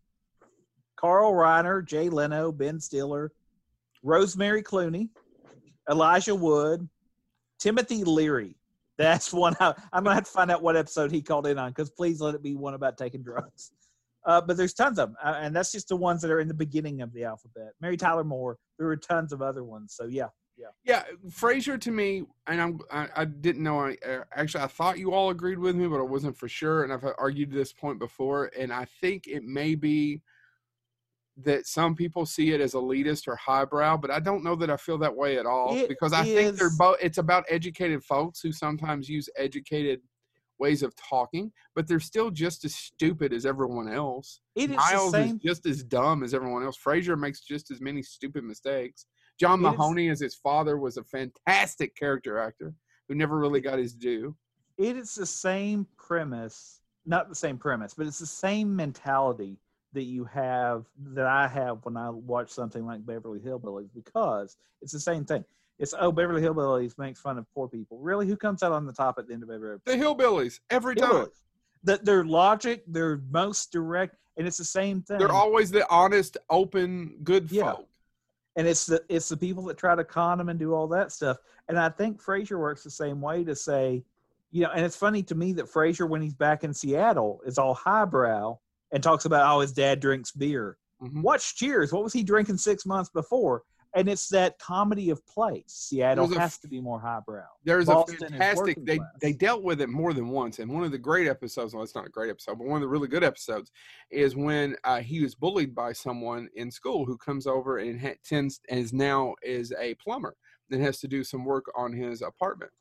Carl Reiner, Jay Leno, Ben Stiller, Rosemary Clooney, Elijah Wood, Timothy Leary. That's one I, I'm gonna have to find out what episode he called in on because please let it be one about taking drugs. Uh, but there's tons of them, uh, and that's just the ones that are in the beginning of the alphabet. Mary Tyler Moore. There were tons of other ones. So yeah, Yeah, Yeah. Frasier to me, and I'm I, I didn't know. I uh, actually I thought you all agreed with me, but I wasn't for sure. And I've argued this point before, and I think it may be that some people see it as elitist or highbrow, but I don't know that I feel that way at all It because I think they're both. It's about educated folks who sometimes use educated ways of talking, but they're still just as stupid as everyone else. it is Niles the is same. just as dumb as everyone else. Frasier makes just as many stupid mistakes. John It is- Mahoney, as his father, was a fantastic character actor who never really got his due. it is the same premise not the same premise but it's the same mentality that you have that i have when i watch something like beverly hillbillies because it's the same thing it's oh beverly hillbillies makes fun of poor people really who comes out on the top at the end of every The Hillbillies, every time. Hillbillies. The, their logic their most direct and it's the same thing They're always the honest, open, good Yeah. folk. and it's the it's the people that try to con them and do all that stuff. And I think Frasier works the same way to say, you know, and it's funny to me that Frasier, when he's back in Seattle, is all highbrow and talks about how his dad drinks beer. Mhm. Watch Cheers. What was he drinking six months before? And it's that comedy of place. Seattle a has to be more highbrow. There's Boston a fantastic. They class. they dealt with it more than once, and one of the great episodes. Well, it's not a great episode, but one of the really good episodes is when uh, he was bullied by someone in school who comes over and ha- tends and is now is a plumber and has to do some work on his apartment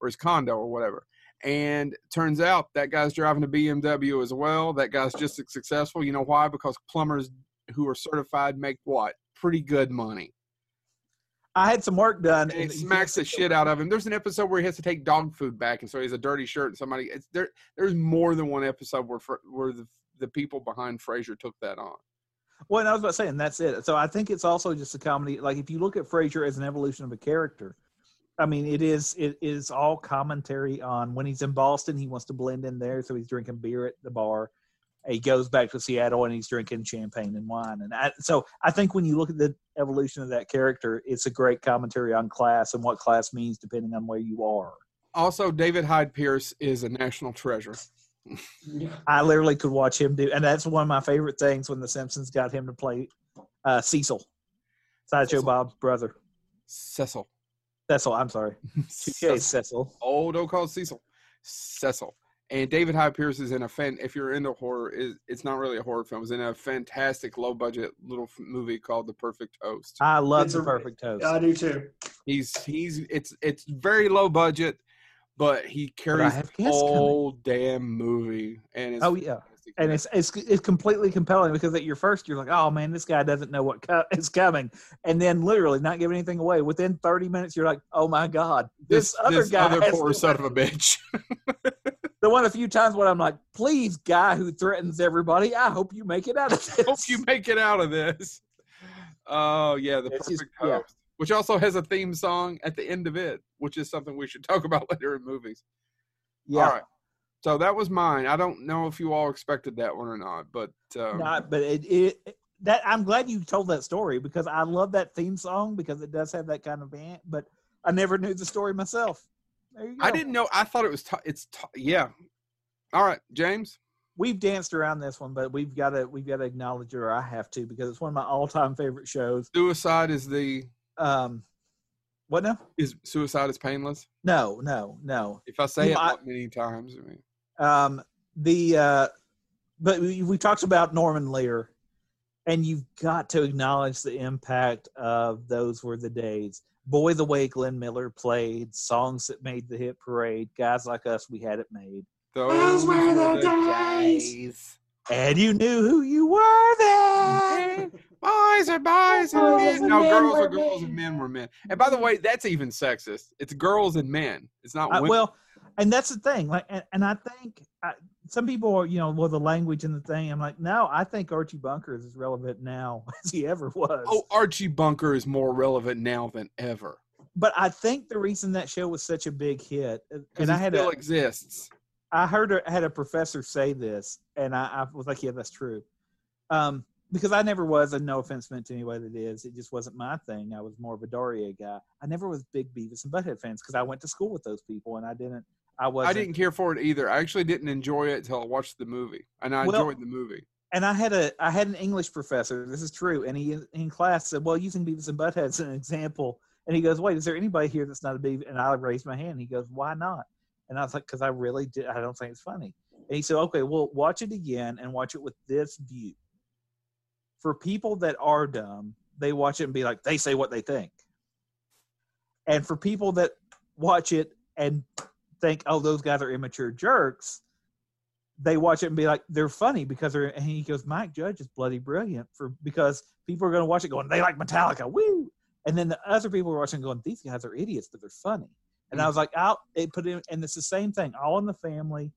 or his condo or whatever. And turns out that guy's driving a BMW as well. That guy's just as successful. You know why? Because plumbers who are certified make what? Pretty good money. I had some work done. and it smacks the shit out of him. There's an episode where he has to take dog food back, and so he has a dirty shirt, and somebody. It's there. There's more than one episode where where the the people behind Frasier took that on. Well, and I was about saying that's it. So I think it's also just a comedy. Like if you look at Frasier as an evolution of a character, I mean, it is it is all commentary on when he's in Boston, he wants to blend in there, so he's drinking beer at the bar. He goes back to Seattle and he's drinking champagne and wine. And I, so I think when you look at the evolution of that character, it's a great commentary on class and what class means depending on where you are. Also, David Hyde Pierce is a national treasure. I literally could watch him do, and that's one of my favorite things when The Simpsons got him to play uh, Cecil, Sideshow Cecil. Bob's brother. Cecil. Cecil, I'm sorry. Cecil. Cecil. Oh, don't call it Cecil. Cecil. And David Hyde Pierce is in a fan. If you're into horror, is it's not really a horror film. It's in a fantastic low budget little f- movie called The Perfect Host. I love It's The a- Perfect Toast. I do too. He's he's it's it's very low budget, but he carries have the guests coming. whole damn movie. And it's Oh, yeah. fantastic. and it's, it's it's completely compelling because at your first you're like, oh man, this guy doesn't know what co- is coming, and then literally not giving anything away. Within 30 minutes, you're like, oh my god, this, other this guy, other poor son of a bitch. the one a few times when I'm like, please, guy who threatens everybody, I hope you make it out of this. Hope you make it out of this. Oh yeah, the It's just- perfect yeah. which also has a theme song at the end of it, which is something we should talk about later in movies. yeah, All right. So that was mine. I don't know if you all expected that one or not, but um, not, but it, it that I'm glad you told that story because I love that theme song because it does have that kind of band, but I never knew the story myself. You. I didn't know. I thought it was. T- it's t- yeah. All right, James. we've danced around this one, but we've got to we've got to acknowledge it, or I have to, because it's one of my all time favorite shows. Suicide is the Um, what now? is suicide is painless. No, no, no. If I say it I- that many times, I mean, Um, the uh, but we, we talked about Norman Lear, and you've got to acknowledge the impact of those were the days. Boy, the way Glenn Miller played songs that made the hit parade. Guys like us, we had it made, those were the were days. and you knew who you were then. Boys are boys and men. No, girls are girls and men were men. And by the way, that's even sexist. It's girls and men. It's not women. well, and that's the thing. Like, and, and I think I, some people are, you know, well, the language and the thing. I'm like, no, I think Archie Bunker is as relevant now as he ever was. oh, Archie Bunker is more relevant now than ever. But I think the reason that show was such a big hit, uh, and I had still a, exists. I heard a, had a professor say this, and I, I was like, yeah, that's true. Um, because I never was, and no offense meant to anybody that is, it just wasn't my thing. I was more of a Daria guy. I never was big Beavis and Butthead fans because I went to school with those people, and I didn't. I wasn't. I didn't care for it either. I actually didn't enjoy it until I watched the movie, and I Well- enjoyed the movie. and I had a I had an English professor. This is true, and he in class said, "Well, using Beavis and Butthead as an example." And he goes, "Wait, is there anybody here that's not a Beavis?" And I raised my hand. He goes, "Why not?" And I was like, "Because I really did. I don't think it's funny." And he said, "Okay, well, watch it again and watch it with this view. For people that are dumb, they watch it and be like, they say what they think. And for people that watch it and think, oh, those guys are immature jerks, they watch it and be like, they're funny because they're. And he goes, Mike Judge is bloody brilliant for because people are going to watch it going, they like Metallica, woo. And then the other people are watching going, these guys are idiots, but they're funny. And I was like, out. It put in, and it's the same thing. All in the family.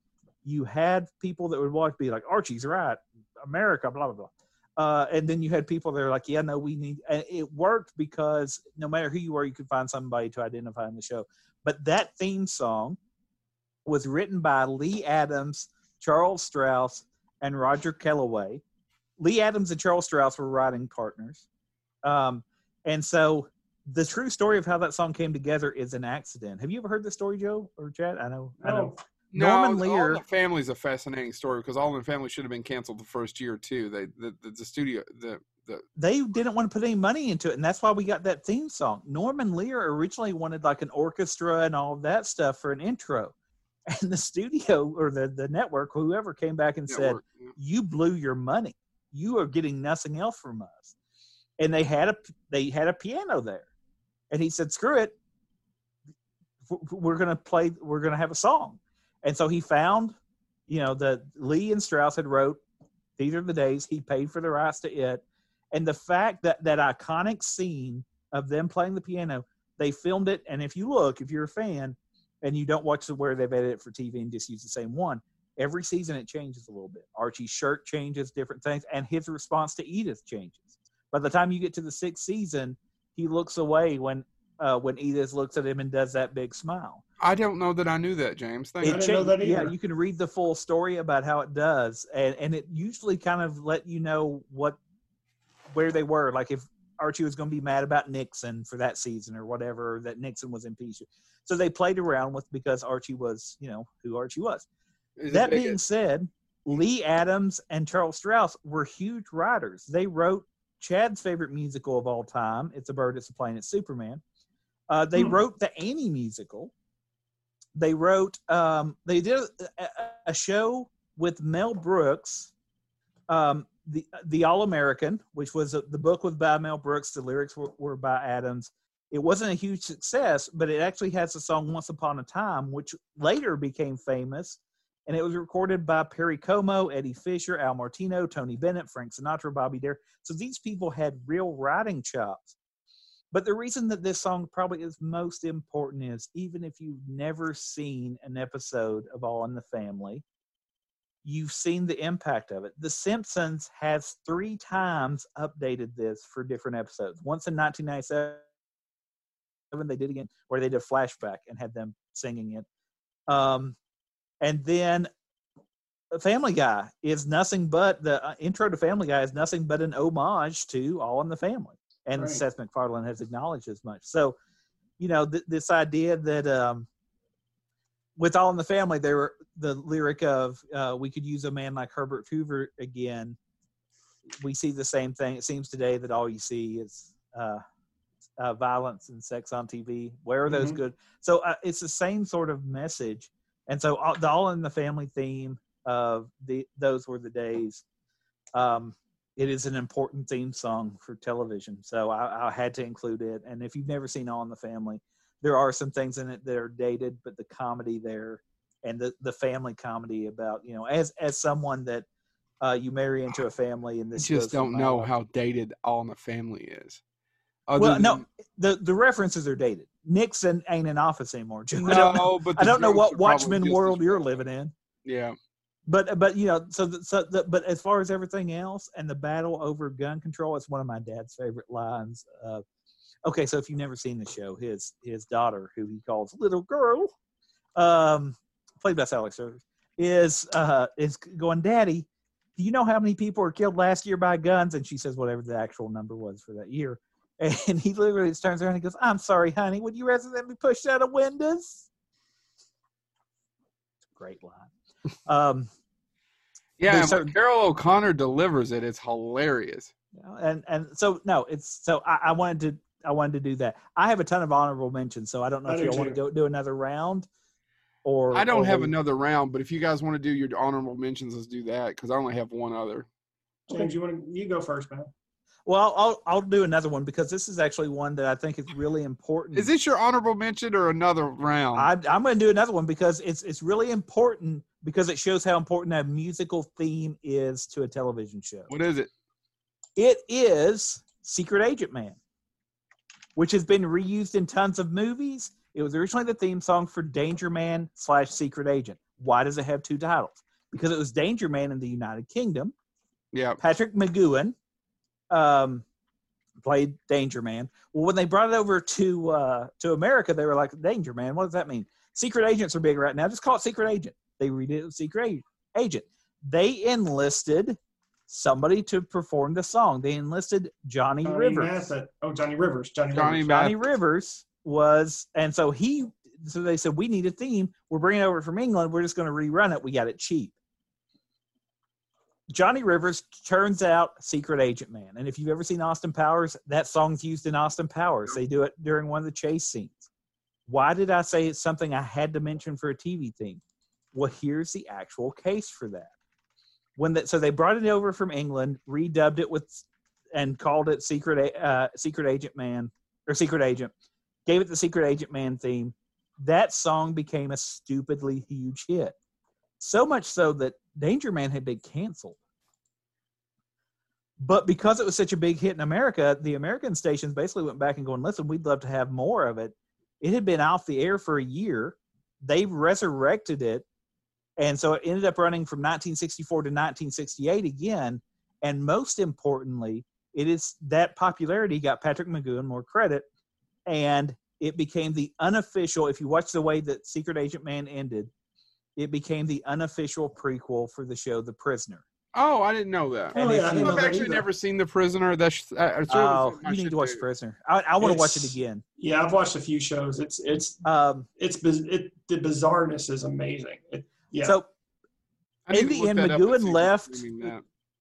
You had people that would watch, be like, Archie's right, America, blah blah blah. Uh, and then you had people that are like, yeah, no, we need. And it worked because no matter who you are, you could find somebody to identify in the show. But that theme song was written by Lee Adams, Charles Strauss, and Roger Kellaway. Lee Adams and Charles Strauss were writing partners. Um, and so the true story of how that song came together is an accident. Have you ever heard the story, Joe or Chad? I know. I know. No, Norman no, Lear- All in the Family's a fascinating story because All in the Family should have been canceled the first year too. They the, the, the studio the the they didn't want to put any money into it, and that's why we got that theme song. Norman Lear originally wanted like an orchestra and all of that stuff for an intro, and the studio or the the network, whoever came back and said, yeah. "You blew your money. You are getting nothing else from us." And they had a they had a piano there, and he said, "Screw it, we're gonna play. We're gonna have a song." And so he found, you know, the Lee and Strauss had wrote "These Are the Days." He paid for the rights to it, and the fact that that iconic scene of them playing the piano, they filmed it. And if you look, if you're a fan, and you don't watch the where they've edited it for TV and just use the same one, every season it changes a little bit. Archie's shirt changes, different things, and his response to Edith changes. By the time you get to the sixth season, he looks away when uh, when Edith looks at him and does that big smile. I don't know that I knew that, James. Thank I you. didn't know that yeah, you can read the full story about how it does, and and it usually kind of let you know what where they were. Like if Archie was going to be mad about Nixon for that season or whatever, that Nixon was impeached. So they played around with because Archie was, you know, who Archie was. Is it That being said, Lee Adams and Charles Strauss were huge writers. They wrote Chad's favorite musical of all time, It's a Bird, It's a Plane, It's Superman. Uh, they Hmm. wrote the Annie musical. They wrote, um, they did a, a, a show with Mel Brooks, um, the the All American, which was a, the book was by Mel Brooks. The lyrics were, were by Adams. It wasn't a huge success, but it actually has the song "Once Upon a Time," which later became famous and it was recorded by Perry Como, Eddie Fisher, Al Martino, Tony Bennett, Frank Sinatra, Bobby Dare. So these people had real writing chops. But the reason that this song probably is most important is even if you've never seen an episode of All in the Family, you've seen the impact of it. The Simpsons has three times updated this for different episodes. Once in 1997, they did again, where they did a flashback and had them singing it. Um, and then Family Guy is nothing but the uh, intro to Family Guy is nothing but an homage to All in the Family, and Right. Seth MacFarlane has acknowledged as much. So, you know, th- this idea that um, with All in the Family, there were the lyric of uh, "We could use a man like Herbert Hoover again." We see the same thing. It seems today that all you see is uh, uh, violence and sex on TV. Where are those Mhm. good? So uh, it's the same sort of message and so all, the all in the family theme of the those were the days um it is an important theme song for television so I, I had to include it and if you've never seen all in the family there are some things in it that are dated but the comedy there and the the family comedy about you know as as someone that uh you marry into a family and I this just don't know how dated All in the Family is. Other well no the the references are dated nixon ain't in office anymore Joe. I don't know, no, but I don't know what watchmen world you're living in Yeah, but but you know so the, so the, but as far as everything else and the battle over gun control it's one of my dad's favorite lines uh, okay so if you've never seen the show his his daughter who he calls little girl um played by Sally Service is uh is going daddy do you know how many people were killed last year by guns and she says whatever the actual number was for that year and he literally just turns around and goes i'm sorry honey would you rather than be pushed out of windows it's a great line um yeah. so, Carroll O'Connor delivers it, it's hilarious. and and so no it's so I, I wanted to i wanted to do that i have a ton of honorable mentions so i don't know I if do you want to go do another round or I don't or have we- another round, but if you guys want to do your honorable mentions, let's do that because I only have one other. James, you want to you go first, man? well I'll, I'll i'll do another one because this is actually one that i think is really important Is this your honorable mention or another round? I, i'm going to do another one because it's it's really important because it shows how important a musical theme is to a television show what is it? It is Secret Agent Man, which has been reused in tons of movies. It was originally the theme song for Danger Man slash Secret Agent. Why does it have two titles? Because it was Danger Man in the United Kingdom. Yeah, Patrick McGoohan um, played Danger Man. Well, when they brought it over to uh, to America, they were like, Danger Man, what does that mean? Secret agents are big right now. Just call it Secret Agent. They read it Secret Agent. They enlisted somebody to perform the song. They enlisted Johnny, Johnny Rivers. Mathis. Oh, Johnny Rivers. Johnny, Johnny Rivers. Johnny Rivers was, and so he, so they said, we need a theme. We're bringing it over from England. We're just going to rerun it. We got it cheap. Johnny Rivers turns out Secret Agent Man. And if you've ever seen Austin Powers, that song's used in Austin Powers. They do it during one of the chase scenes. Why did I say it's something I had to mention for a TV theme? Well, here's the actual case for that. When that, so they brought it over from England, redubbed it with, and called it Secret uh, Secret Agent Man or Secret Agent. Gave it the Secret Agent Man theme. That song became a stupidly huge hit. So much so that Danger Man had been canceled. But because it was such a big hit in America, the American stations basically went back and going, listen, we'd love to have more of it. It had been off the air for a year. They resurrected it. And so it ended up running from 1964 to 1968 again. And most importantly, it is that popularity got Patrick McGoohan more credit. And it became the unofficial. If you watch the way that Secret Agent Man ended, it became the unofficial prequel for the show The Prisoner. Oh, I didn't know that. Oh, And if yeah, you, I've actually either. never seen The Prisoner. That's uh, it's really Oh, something I you need to watch do. The Prisoner. I, I want to watch it again. Yeah, I've watched a few shows. It's it's Um, it's it the bizarreness is amazing. It, yeah. So I In the end, that up and McGoohan left.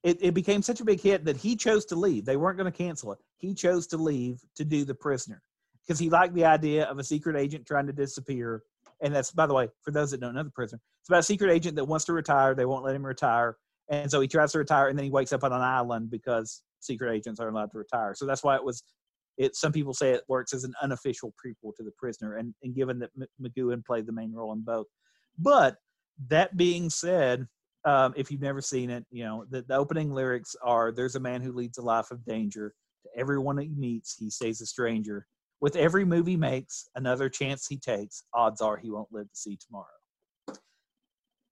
it, it became such a big hit that he chose to leave. They weren't going to cancel it. He chose to leave to do The Prisoner because he liked the idea of a secret agent trying to disappear. And that's, by the way, for those that don't know The Prisoner, it's about a secret agent that wants to retire. They won't let him retire. And so he tries to retire and then he wakes up on an island because secret agents aren't allowed to retire. So that's why it was. It, some people say it works as an unofficial prequel to The Prisoner, and, and given that M- McGoohan played the main role in both. But that being said, um, if you've never seen it, you know, the, the opening lyrics are There's a man who leads a life of danger. To everyone he meets, he stays a stranger. With every move he makes, another chance he takes, odds are he won't live to see tomorrow.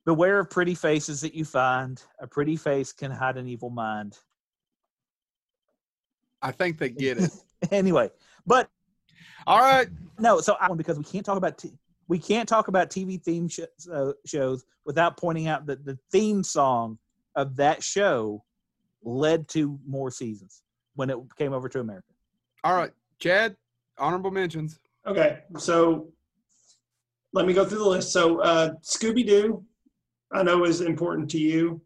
Beware of pretty faces that you find. A pretty face can hide an evil mind. I think they get it. anyway, but All right. no, so I because we can't talk about t- we can't talk about TV theme sh- uh, shows without pointing out that the theme song of that show led to more seasons when it came over to America. All right. Chad, honorable mentions. Okay, so let me go through the list. So uh, Scooby Doo, I know is important to you.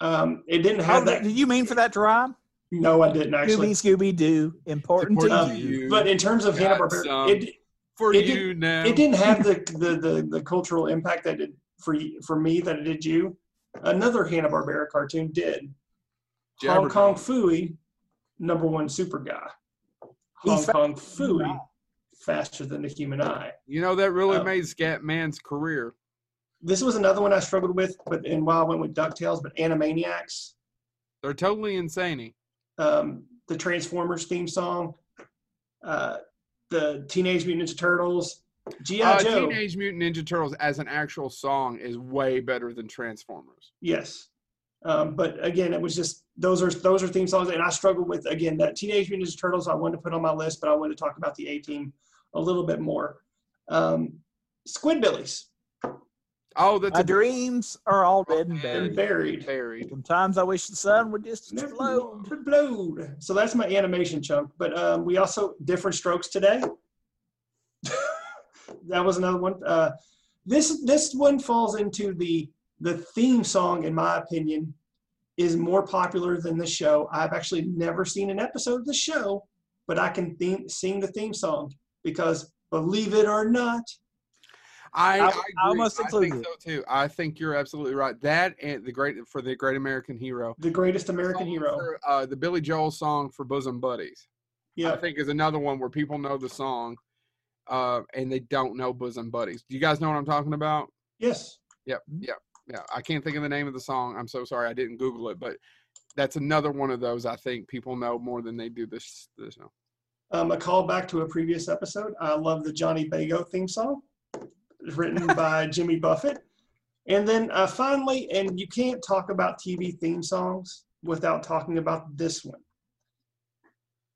Um, it didn't have Oh, that. did you mean for that to rhyme? No, I didn't actually. Scooby Scooby Doo, important, Important to Uh, you. you. But in terms of Hanna Barbera, it For It you now. it didn't have the, the the the cultural impact that it for for me that it did you. Another Hanna Barbera cartoon did. Hong Kong Phooey, number one super guy. Hong Kong Phooey, faster than the human eye. You know that really Uh, made Scatman's career. This was another one I struggled with, but and while I went with Ducktales, but Animaniacs, They're totally insane. um, the Transformers theme song, uh, the Teenage Mutant Ninja Turtles, GI Uh, Joe. Teenage Mutant Ninja Turtles as an actual song is way better than Transformers. Yes. Um, but again, it was just those are those are theme songs, and I struggled with again that Teenage Mutant Ninja Turtles. I wanted to put on my list, but I wanted to talk about the A Team a little bit more. Um, Squidbillies Oh, that's My a dreams are all dead and and buried. Buried. buried. Sometimes I wish the sun would just Never explode. explode. So that's my animation chunk. But um, we also Diff'rent Strokes today. that was another one. Uh, this this one falls into the the theme song, in my opinion, is more popular than the show. I've actually never seen an episode of the show, but I can theme, sing the theme song because believe it or not, I, I- I, I agree. almost I think so too. I think you're absolutely right. That and the great for the Great American Hero. the greatest American Song hero. for, uh, the Billy Joel song for Bosom Buddies. Yeah, I think is another one where people know the song, uh, and they don't know Bosom Buddies. Do you guys know what I'm talking about? yes. Yep, yep, yeah. I can't think of the name of the song. I'm so sorry, I didn't Google it, but that's another one of those I think people know more than they do this. This. Show. Um, a callback to a previous episode. I love the Johnny Bago theme song, written by Jimmy Buffett. And then uh, finally, and you can't talk about TV theme songs without talking about this one.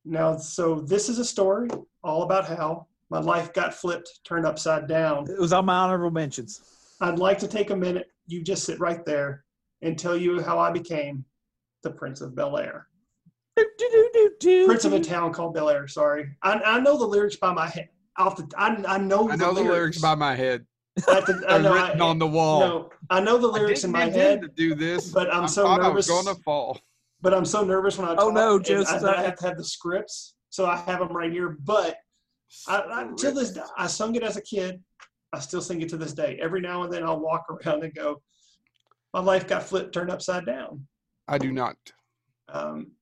Now, so this is a story all about how my life got flipped, turned upside down. It was on my honorable mentions. I'd like to take a minute. You just sit right there and tell you how I became the Prince of Bel Air. Prince of a town called Bel Air. Sorry, I, I know the lyrics by my head. Off the, I, I know, I know the lyrics by my head. I, have to- I know, written I, on the wall. no, I know the I lyrics in didn't my head, to do this, but I'm I so nervous. I was gonna fall. But I'm so nervous when I Oh, no, and Joseph, I, I I- have to have the scripts, so I have them right here. But I, I, until this, I sung it as a kid. I still sing it to this day. Every now and then, I'll walk around and go, "My life got flipped, turned upside down." I do not. Um,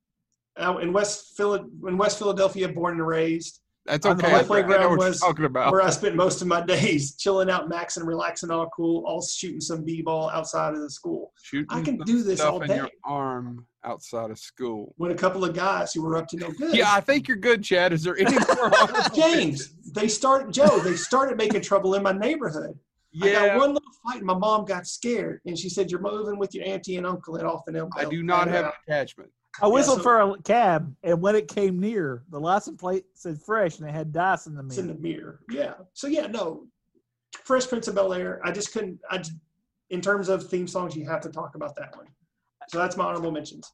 now in West Phila- in West Philadelphia, born and raised, That's okay. Know playground what was talking about. where I spent most of my days chilling out, maxing, relaxing, all cool, all shooting some b-ball outside of the school. Shooting I can do this all day. your arm outside of school. When a couple of guys who were up to no good, Yeah, I think you're good, Chad. Is there any more? James, they start Joe. They started making trouble in my neighborhood. I got one little fight, and my mom got scared, and she said, "You're moving with your auntie and uncle at Off and Elmdale." I do not have an attachment. I whistled so- for a cab, and when it came near, the license plate said fresh, and it had dice in the It's in mirror. the mirror. Yeah. So yeah, no. Fresh Prince of Bel Air. I just couldn't. I in terms of theme songs, you have to talk about that one. So that's my honorable mentions.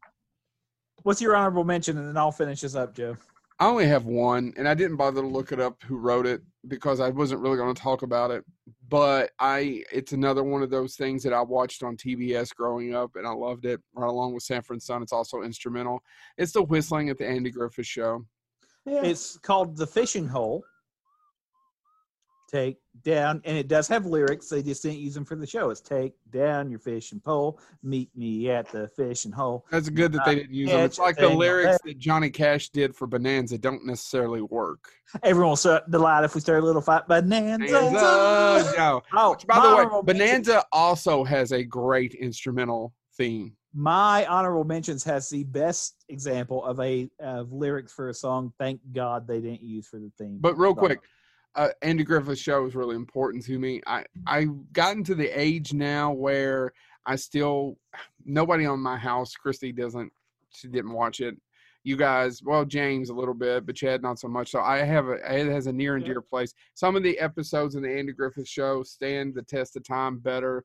What's your honorable mention, and then I'll finish this up, Joe. I only have one, and I didn't bother to look it up who wrote it because I wasn't really going to talk about it. But I, it's another one of those things that I watched on TBS growing up, and I loved it. Right along with Sanford and Son, it's also instrumental. It's the whistling at the Andy Griffith Show. Yeah. It's called The Fishing Hole. Take down, and it does have lyrics. They just didn't use them for the show. It's take down your fishing pole, meet me at the fishing hole. That's good that they didn't use them. It's like the lyrics that Johnny Cash did for Bonanza don't necessarily work. Everyone will delight if we start a little fight. Bonanza. Bonanza, no. Oh, Which, by the way, Bonanza also has a great instrumental theme. my honorable mentions has the best example of a of lyrics for a song. Thank God they didn't use for the theme. But real quick, uh, Andy Griffith's show is really important to me. I I've gotten to the age now where I still nobody on my house. Christy doesn't. She didn't watch it. You guys, well, James a little bit, but Chad not so much. So I have a it has a near and dear place. Some of the episodes in the Andy Griffith show stand the test of time better.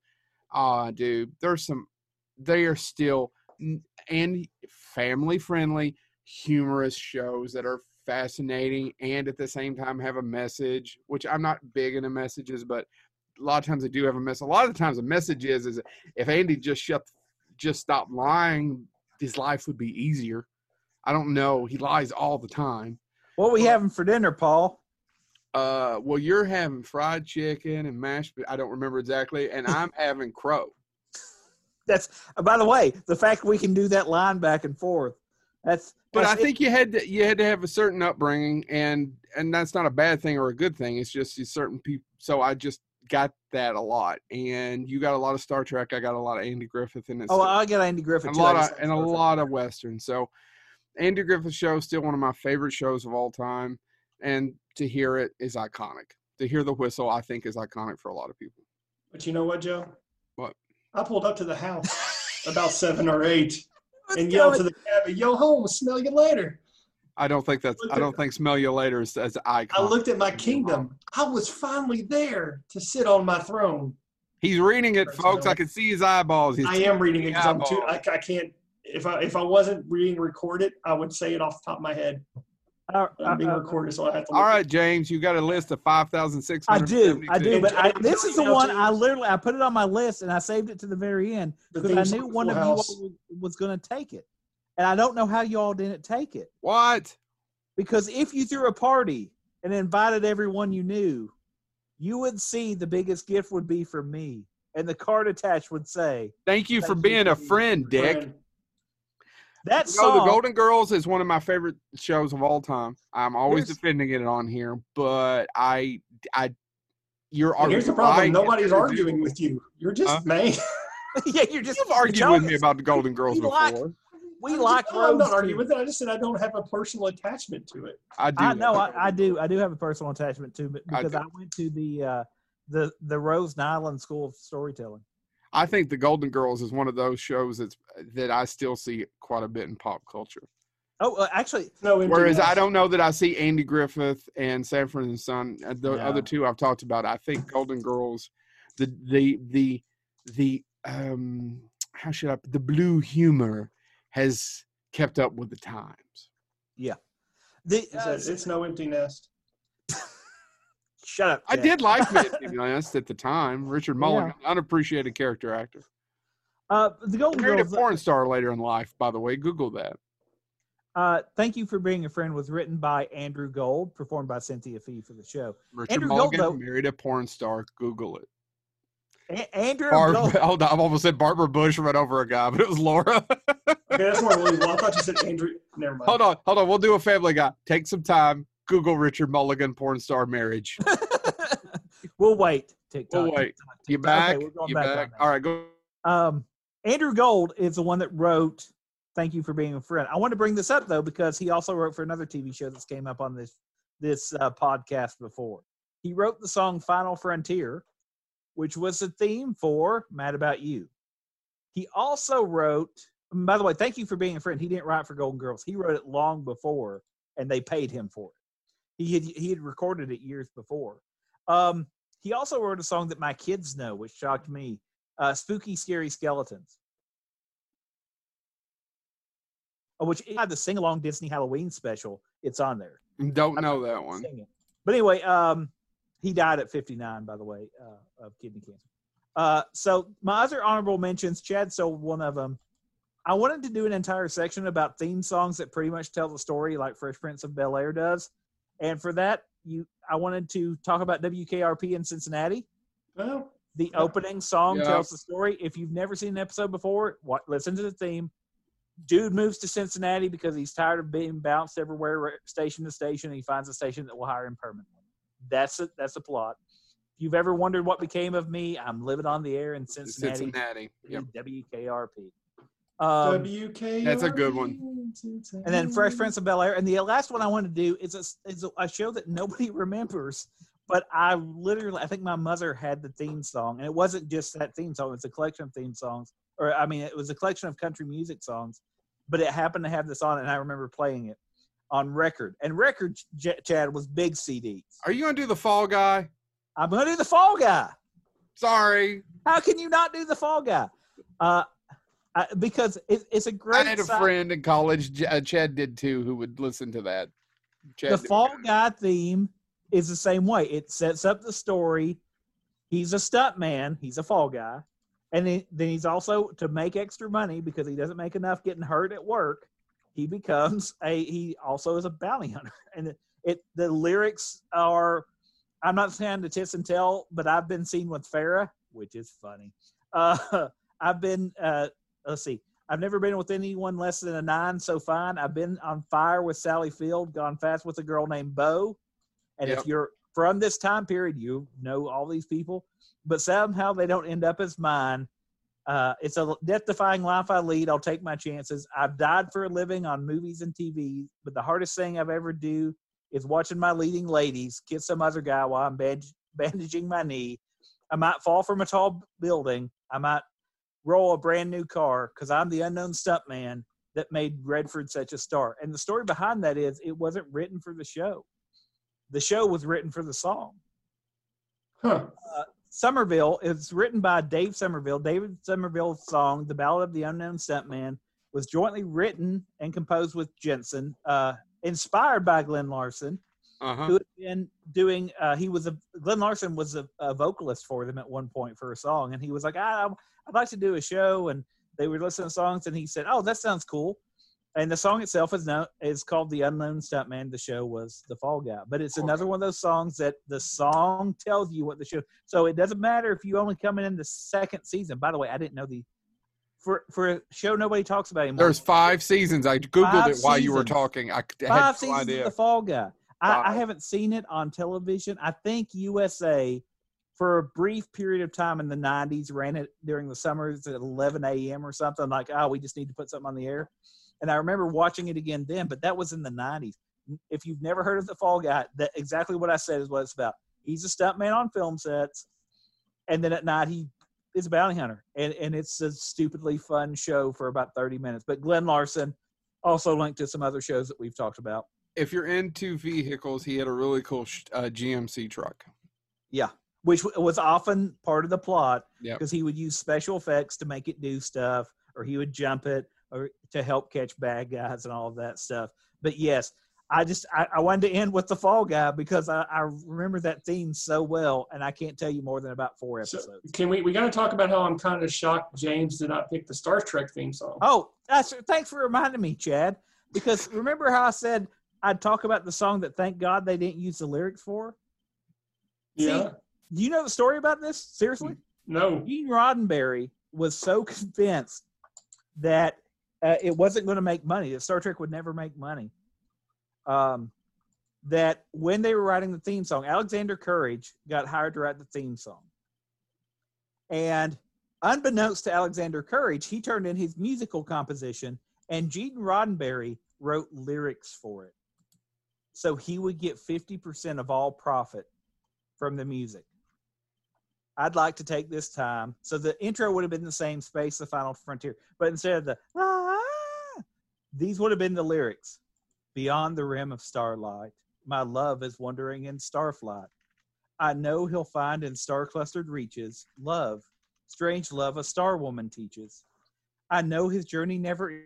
Ah, dude, there's some. They are still and family friendly, humorous shows that are fascinating and at the same time have a message. Which I'm not big into messages, but a lot of times they do have a message. A lot of the times the message is is if Andy just shut, just stopped lying, his life would be easier. I don't know. He lies all the time. what we having for dinner, Paul? Uh, well, you're having fried chicken and mashed. I don't remember exactly, and I'm having crow. That's by the way, the fact we can do that line back and forth. That's But I that's it. think you had to you had to have a certain upbringing, and and that's not a bad thing or a good thing. It's just you certain people. So I just got that a lot, and you got a lot of Star Trek. I got a lot of Andy Griffith in it. Oh, I got Andy Griffith. and a too. I lot of and a lot of westerns. So Andy Griffith show is still one of my favorite shows of all time, and to hear it is iconic. To hear the whistle, I think, is iconic for a lot of people. But you know what, Joe? What? I pulled up to the house about seven or eight Let's and go. yelled to the cabby, "Yo, home, smell you later." I don't think that's. I don't think "Smell You Later" is as iconic. I looked at my kingdom. I was finally there to sit on my throne. He's reading it, folks. I can see his eyeballs. He's I am reading it because I'm too. I, I can't. If I if I wasn't being recorded, I would say it off the top of my head. I'm being recorded, so I have to. All look right, James, you got a list of five thousand six hundred. I do, I do, but I, this is the one I literally I put it on my list and I saved it to the very end because I knew one of you was going to take it, and I don't know how you all didn't take it What? because if you threw a party and invited everyone you knew, you would see the biggest gift would be for me, and the card attached would say Thank you for being a being friend, Dick. Friend. That You know, the. Golden Girls is one of my favorite shows of all time. I'm always defending it on here, but I, I, you're And here's the arguing problem: nobody's arguing with you. You're just Huh? man. yeah, you're just You've argued Joe, with me about the Golden Girls we before. like- we I'm like just- I'm not arguing with it. I just said I don't have a personal attachment to it. I do. I know know. I, I do. I do have a personal attachment to it because do. I, went to the uh, the the Rose Nylund School of Storytelling. I think the Golden Girls is one of those shows that's that I still see quite a bit in pop culture. Oh, uh, actually, No. Whereas I don't know that I see Andy Griffith and Sanford and Son, uh, the No. other two I've talked about. I think Golden Girls, the the the the um how should I the blue humor has kept up with the times. Yeah, the It's, uh, a- it's no empty nest. Shut up. I did like him to be honest at the time. Richard Mulligan, unappreciated character actor. Uh, the Golden Married a porn star later in life, by the way. Google that. Uh, thank you for being a friend. Was written by Andrew Gold, performed by Cynthia Fee for the show. Richard Andrew Gold, Mulligan though- married a porn star. Google it. A- Andrew Barb, Gold. hold on, I've almost said Barbara Bush run over a guy, but it was Laura. Okay, that's more believable. I thought you said Andrew. Never mind. hold on, hold on. We'll do a Family Guy. Take some time. Google Richard Mulligan porn star marriage. we'll wait. TikTok. We'll wait. TikTok, You back? Okay, we're going you back back? All right, go. Um, Andrew Gold is the one that wrote "Thank You for Being a Friend." I want to bring this up though because he also wrote for another TV show that's came up on this this uh, podcast before. He wrote the song "Final Frontier," which was the theme for "Mad About You." He also wrote by the way, thank you for being a friend. He didn't write for Golden Girls. He wrote it long before, and they paid him for it. He had he had recorded it years before. Um, he also wrote a song that my kids know, which shocked me. Uh, Spooky, scary skeletons. Uh, Which had the sing along Disney Halloween special. It's on there. Don't know that one. But anyway, um, he died at 59, by the way, uh, of kidney cancer. Uh, so my other honorable mentions, Chad stole one of them. I wanted to do an entire section about theme songs that pretty much tell the story, like Fresh Prince of Bel Air does. And for that, you, I wanted to talk about WKRP in Cincinnati. Well, The opening song Yeah. tells the story. If you've never seen an episode before, what, listen to the theme. Dude moves to Cincinnati because he's tired of being bounced everywhere, station to station. And he finds a station that will hire him permanently. That's it. That's the plot. If you've ever wondered what became of me, I'm living on the air in Cincinnati. Cincinnati. Yep. WKRP. Um, WK. That's a good one. and then Fresh Prince of Bel Air. And the last one I want to do is a, is a, a show that nobody remembers, but I literally, I think my mother had the theme song, and it wasn't just that theme song; it's a collection of theme songs, or I mean, it was a collection of country music songs, but it happened to have this on, it, and I remember playing it on record. And record, J- Chad, was big CDs. Are you gonna do the Fall Guy? I'm gonna do the Fall Guy. Sorry, How can you not do the Fall Guy? Uh, I, because it, it's a great. I had a side- friend in college. Uh, Chad did too, who would listen to that. Chad the fall guy theme is the same way. It sets up the story. He's a stunt man. He's a fall guy, and then, then he's also to make extra money because he doesn't make enough getting hurt at work. He becomes a. He also is a bounty hunter, and it, it the lyrics are. I'm not saying to tits and tell, but I've been seen with Farrah, which is funny. Uh, I've been. Uh, let's see. I've never been with anyone less than a nine, so fine. I've been on fire with Sally Field, gone fast with a girl named Bo. And Yep. if you're from this time period, you know all these people, but somehow they don't end up as mine. Uh, it's a death defying life I lead. I'll take my chances. I've died for a living on movies and TV, but the hardest thing I've ever do is watching my leading ladies kiss some other guy while I'm bandaging my knee. I might fall from a tall building. I might roll a brand new car because I'm the unknown stuntman that made Redford such a star. And the story behind that is it wasn't written for the show. The show was written for the song. Huh. Somerville is written by Dave Somerville. David Somerville's song, The Ballad of the Unknown Stuntman, was jointly written and composed with Jensen, uh, inspired by Glen Larson, Uh huh. who had been doing. Uh, he was a Glen Larson was a, a vocalist for them at one point for a song, and he was like, ah, "I'd like to do a show," and they were listening to songs, and he said, "Oh, that sounds cool." And the song itself is known is called "The Unknown Stuntman." The show was "The Fall Guy," but it's another one of those songs that the song tells you what the show. So it doesn't matter if you only come in the second season. By the way, I didn't know the for for a show nobody talks about anymore. There's five seasons. I googled Five it while you were talking. I had five no seasons idea. of the Fall Guy. I, I haven't seen it on television. I think USA, for a brief period of time in the '90s, ran it during the summers at 11 a.m. or something. Like, oh, we just need to put something on the air. And I remember watching it again then, but that was in the '90s. If you've never heard of the Fall Guy, that exactly what I said is what it's about. He's a stuntman on film sets, and then at night he is a bounty hunter, and and it's a stupidly fun show for about 30 minutes. But Glen Larson also linked to some other shows that we've talked about. If you're into vehicles, he had a really cool uh, GMC truck. Yeah, which was often part of the plot Yep. because he would use special effects to make it do stuff, or he would jump it, or to help catch bad guys and all of that stuff. But yes, I just I, I wanted to end with the Fall Guy because I, I remember that theme so well, and I can't tell you more than about four So, episodes. can we? We got to talk about how I'm kind of shocked James did not pick the Star Trek theme song. Oh, that's thanks for reminding me, Chad. Because remember how I said I'd talk about the song that thank God they didn't use the lyrics for? see, yeah. Do you know the story about this? Seriously? No. Gene Roddenberry was so convinced that uh, it wasn't going to make money, that Star Trek would never make money, um, that when they were writing the theme song, Alexander Courage got hired to write the theme song. And unbeknownst to Alexander Courage, he turned in his musical composition, and Gene Roddenberry wrote lyrics for it. So he would get 50% of all profit from the music. I'd like to take this time. So the intro would have been the same space, the final frontier, but instead of the ah, These would have been the lyrics. Beyond the rim of starlight, my love is wandering in starflight. I know he'll find in star clustered reaches love, strange love a star woman teaches. I know his journey never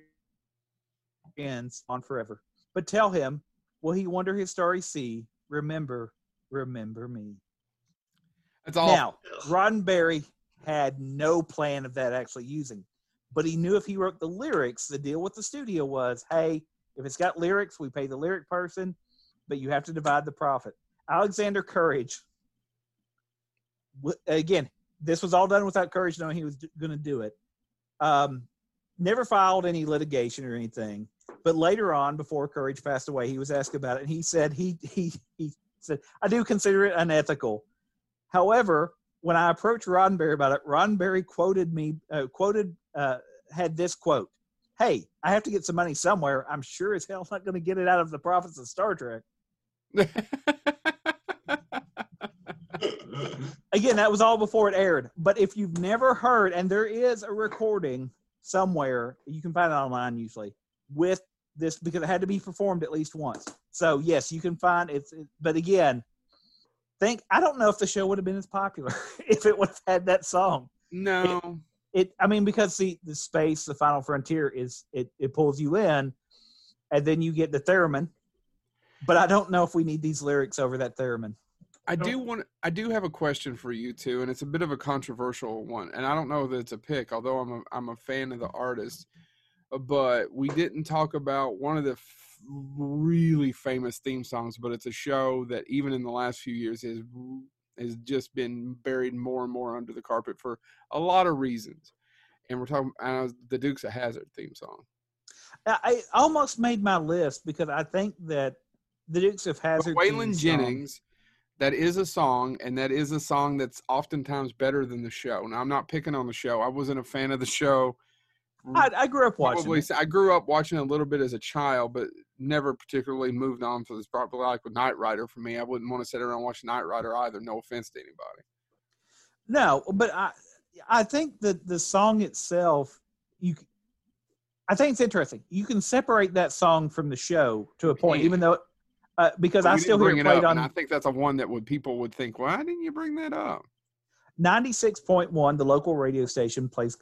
ends on forever. But tell him, will he wonder his starry sea? Remember, remember me. That's all. Now, Roddenberry had no plan of that actually using, but he knew if he wrote the lyrics, the deal with the studio was, hey, if it's got lyrics, we pay the lyric person, but you have to divide the profit. Alexander Courage, again, this was all done without Courage knowing he was going to do it. Um, never filed any litigation or anything, but later on, before Courage passed away, he was asked about it, and he said he he he said, "I do consider it unethical." However, when I approached Roddenberry about it, Roddenberry quoted me, uh, quoted, uh, had this quote: "Hey, I have to get some money somewhere. I'm sure as hell not going to get it out of the profits of Star Trek." Again, that was all before it aired. But if you've never heard, and there is a recording somewhere, you can find it online usually with this because it had to be performed at least once. So yes, you can find it's. It, but again, think I don't know if the show would have been as popular if it would have had that song. no. It, I mean, because the the space, the final frontier is it it pulls you in, and then you get the theremin. But I don't know if we need these lyrics over that theremin. I do want. I do have a question for you too, and it's a bit of a controversial one. And I don't know that it's a pick, although I'm a I'm a fan of the artist. But we didn't talk about one of the f- really famous theme songs. But it's a show that even in the last few years has has just been buried more and more under the carpet for a lot of reasons. And we're talking uh, the Dukes of Hazzard theme song. I, I almost made my list because I think that the Dukes of Hazzard. Waylon Jennings, that is a song, and that is a song that's oftentimes better than the show. Now, I'm not picking on the show. I wasn't a fan of the show. I, I grew up watching. Probably, it. I grew up watching a little bit as a child, but never particularly moved on for this. Probably like with Knight Rider for me. I wouldn't want to sit around and watch Knight Rider either. No offense to anybody. No, but I I think that the song itself, you, I think it's interesting. You can separate that song from the show to a point, even though, uh, because But I still hear it it up, and I think that's a one that would people would think, why didn't you bring that up? ninety six point one. The local radio station plays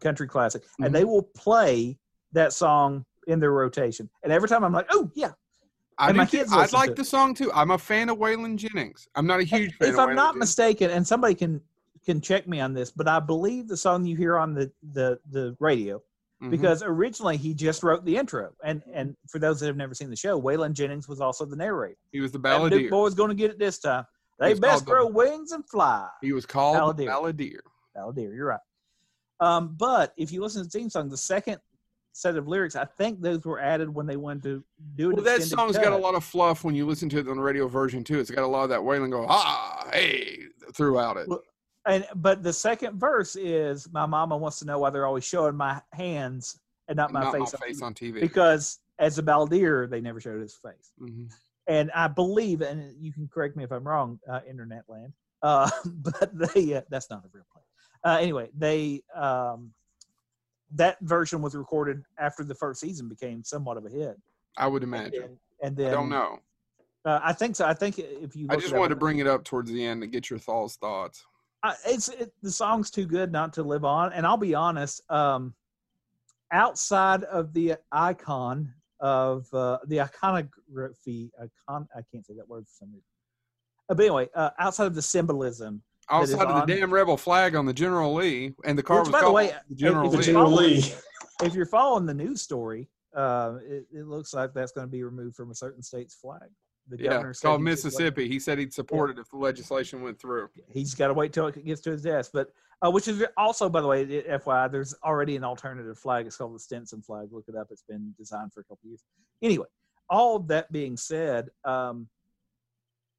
country classic, Mhm. and they will play that song in their rotation. And every time I'm like, oh yeah. I my kids I'd like the song too. I'm a fan of Waylon Jennings. I'm not a huge fan. if I'm Waylon not Jennings. mistaken, and somebody can can check me on this, but I believe the song you hear on the the the radio Mhm. because originally he just wrote the intro. And and for those that have never seen the show, Waylon Jennings was also the narrator. he was the Duke balladeer. boy's going to get it this time. They best called the- grow wings and fly. He was called the Balladeer. balladeer. Balladeer, you're right. Um, but if you listen to the theme song, the second set of lyrics, I think those were added when they wanted to do an Well, that song's cut. got a lot of fluff when you listen to it on the radio version too. It's got a lot of that wailing go ah hey throughout it. Well, And but the second verse is my mama wants to know why they're always showing my hands and not and my not face, my face on TV. because as a balladeer they never showed his face. Mhm. and I believe, and you can correct me if I'm wrong, uh, internet land, uh, but they uh, that's not a real. Uh, anyway, they um, that version was recorded after the first season became somewhat of a hit. I would And imagine. then, and then I don't know. Uh, I think so. I think if you I just up- wanted to bring it up towards the end to get your thoughts. Thoughts. I, it's it, the song's too good not to live on. And I'll be honest, um, outside of the icon of uh, the iconography, icon, I can't say that word for some reason. Uh, but anyway, uh, outside of the symbolism, is Outside of on- the damn rebel flag on the General Lee, and the car Which, was by the way, the General if The it's Lee. Lee. if you're following the news story, uh, it, it looks like that's going to be removed from a certain state's flag. The Yeah, governor it's called he just let- Mississippi. He said he'd support it if the legislation went through. he's got to wait till it gets to his desk. But uh, which is also, by the way, FYI, there's already an alternative flag. It's called the Stennis flag. Look it up. It's been designed for a couple years. Anyway, all of that being said, um,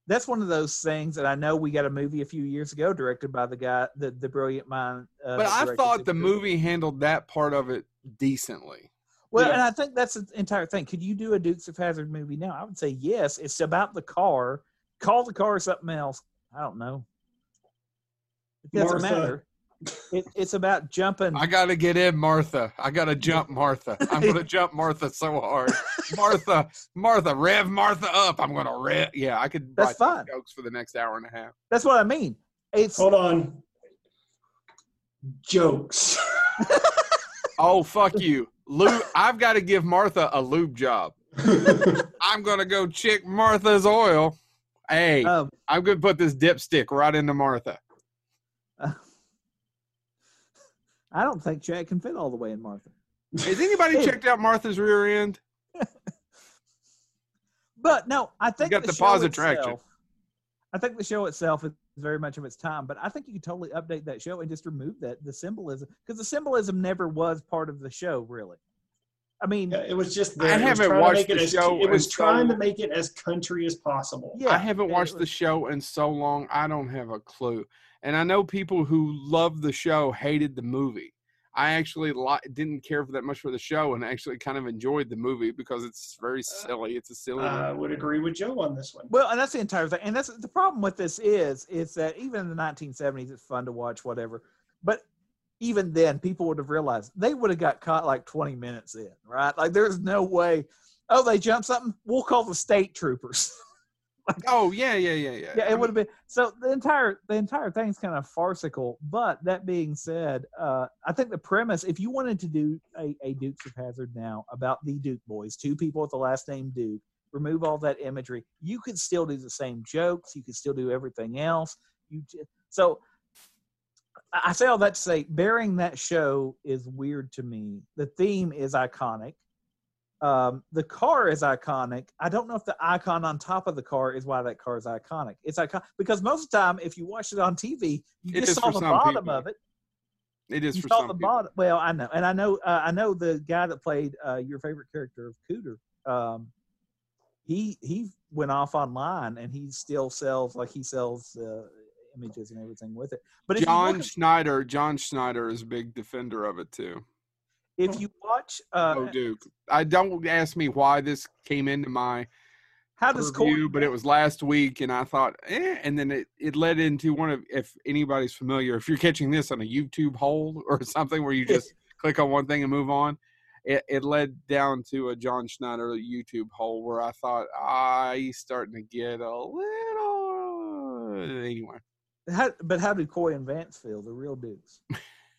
that's one of those things that I know we got a movie a few years ago directed by the guy, the the brilliant mind. Uh, But I thought the Super- movie handled that part of it decently. Well, Yeah. and I think that's the entire thing. Could you do a Dukes of Hazzard movie now? I would say yes. It's about the car. Call the car something else. I don't know. It doesn't Martha. matter. It, it's about jumping. I gotta get in, Martha. I gotta jump, Martha. I'm gonna jump Martha so hard. Martha, Martha, rev Martha up. I'm gonna rev. Yeah, I could That's fine. jokes for the next hour and a half. That's what I mean. It's Hold on. Jokes. Oh fuck you, lube. I've got to give Martha a lube job. I'm gonna go check Martha's oil. Hey, um, I'm gonna put this dipstick right into Martha. I don't think Jack can fit all the way in Martha. Has anybody checked out Martha's rear end? But no, I think got the, the show pause itself, attraction. I think the show itself is very much of its time, but I think you could totally update that show and just remove that the symbolism because the symbolism never was part of the show, really. I mean, Yeah, it was just I there. It was haven't trying to watched make it the as- show It was in so trying to make it as country as possible. yeah, I haven't watched was- the show in so long. I don't have a clue. And I know people who loved the show hated the movie. I actually li- didn't care for that much for the show, and actually kind of enjoyed the movie because it's very uh, silly. It's a silly. I movie. would agree with Joe on this one. Well, and that's the entire thing. And that's the problem with this is is that even in the 1970s, it's fun to watch, whatever. But even then, people would have realized they would have got caught like 20 minutes in, right? Like there's no way. Oh, they jumped something. We'll call the state troopers. Oh yeah, yeah, yeah, yeah. yeah, it would have been. So the entire the entire thing's kind of farcical. But that being said, uh, I think the premise, if you wanted to do a, a Dukes of Hazzard now about the Duke boys, two people with the last name Duke, remove all that imagery, you could still do the same jokes. You could still do everything else. You ju- so. I I say all that to say, bearing that show is weird to me. The theme is iconic. Um, the car is iconic. I don't know if the icon on top of the car is why that car is iconic. It's iconic because most of the time, if you watch it on TV, you It just saw the bottom people. of it. It is You for saw the people. bottom. Well, I know, and I know, uh, I know the guy that played uh, your favorite character of Cooter. Um, he he went off online, and he still sells like he sells uh, images and everything with it. But John at- Schneider. John Schneider is a big defender of it too. If you watch, uh, oh, Duke. I don't ask me why this came into my how does Corey review, but it was last week, and I thought, eh, and then it, it led into one of, if anybody's familiar, if you're catching this on a YouTube hole or something where you just click on one thing and move on, it, it led down to a John Schneider YouTube hole where I thought, ah, he's starting to get a little, anyway, how, but how did Coy and Vance feel, the real Dukes?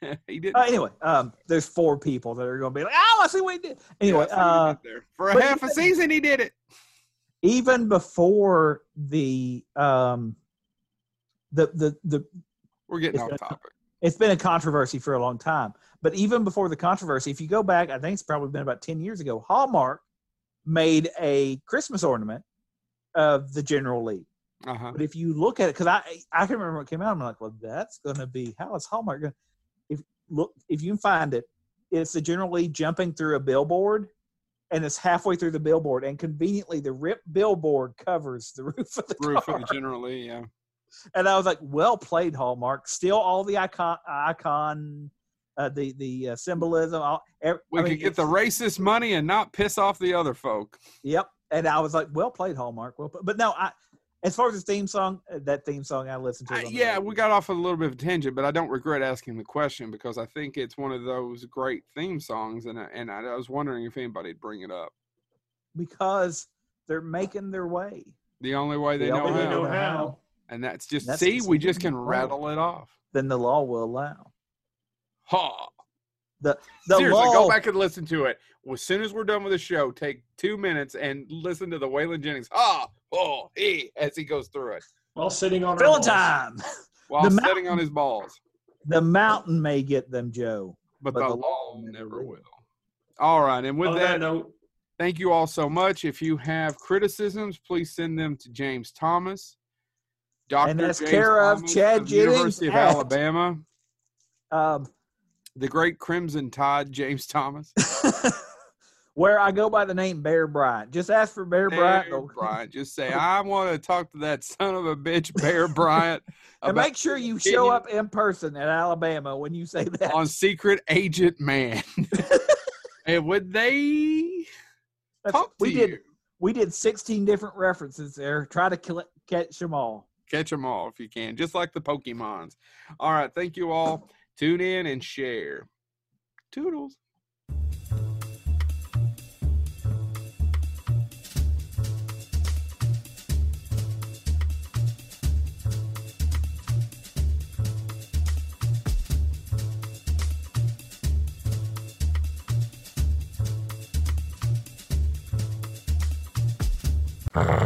he did. Uh, anyway, um, there's four people that are going to be like, "Oh, I see what he did." Anyway, Yeah, I see what he uh, did for a half a season, he did it. even before the um, the the the We're getting off topic. it's been a controversy for a long time. But even before the controversy, if you go back, I think it's probably been about ten years ago. Hallmark made a Christmas ornament of the General Lee. Uh huh. But if you look at it, because I I can remember when it came out, I'm like, well, that's going to be how is Hallmark going? to look, if you can find it, it's the General Lee jumping through a billboard, and it's halfway through the billboard, and conveniently the ripped billboard covers the roof of the Roof car. of the General Lee, yeah. And I was like, well played, Hallmark. Still all the icon, icon, uh, the the uh, symbolism. All, ev- We I mean, could get the racist money and not piss off the other folk. Yep. And I was like, well played, Hallmark. Well, played. but no, I. As far as the theme song, uh, that theme song I listened to. I, it on the yeah, radio. we got off on a little bit of a tangent, but I don't regret asking the question because I think it's one of those great theme songs, and I, and I, I was wondering if anybody'd bring it up. because they're making their way. The only way they The know how, know how. and that's just That's see, we just can rattle it off. Then the law will allow. Ha! The Seriously, law. go back and listen to it. As soon as we're done with the show, take two minutes and listen to the Waylon Jennings ha, oh, he as he goes through it While sitting on our Filling balls. time. while The sitting on his balls. The mountain may get them, Joe. But, But the, the law law never never will. will. All right, and with On that, that note, thank you all so much. If you have criticisms, please send them to James Thomas, Dr. And that's James care of Thomas Chad of the University of at- Alabama, Um, the great Crimson Tide, James Thomas. where I go by the name Bear Bryant. Just ask for Bear, Bryant. Bear Bryant. Just say, I want to talk to that son of a bitch, Bear Bryant, And make sure you show up in person at Alabama when you say that. on Secret Agent Man. and would they That's- talk to we you? did we did 16 different references there. Try to catch them all. Catch them all if you can, just like the Pokemons. All right. Thank you all. Tune in and share. Toodles. Uh...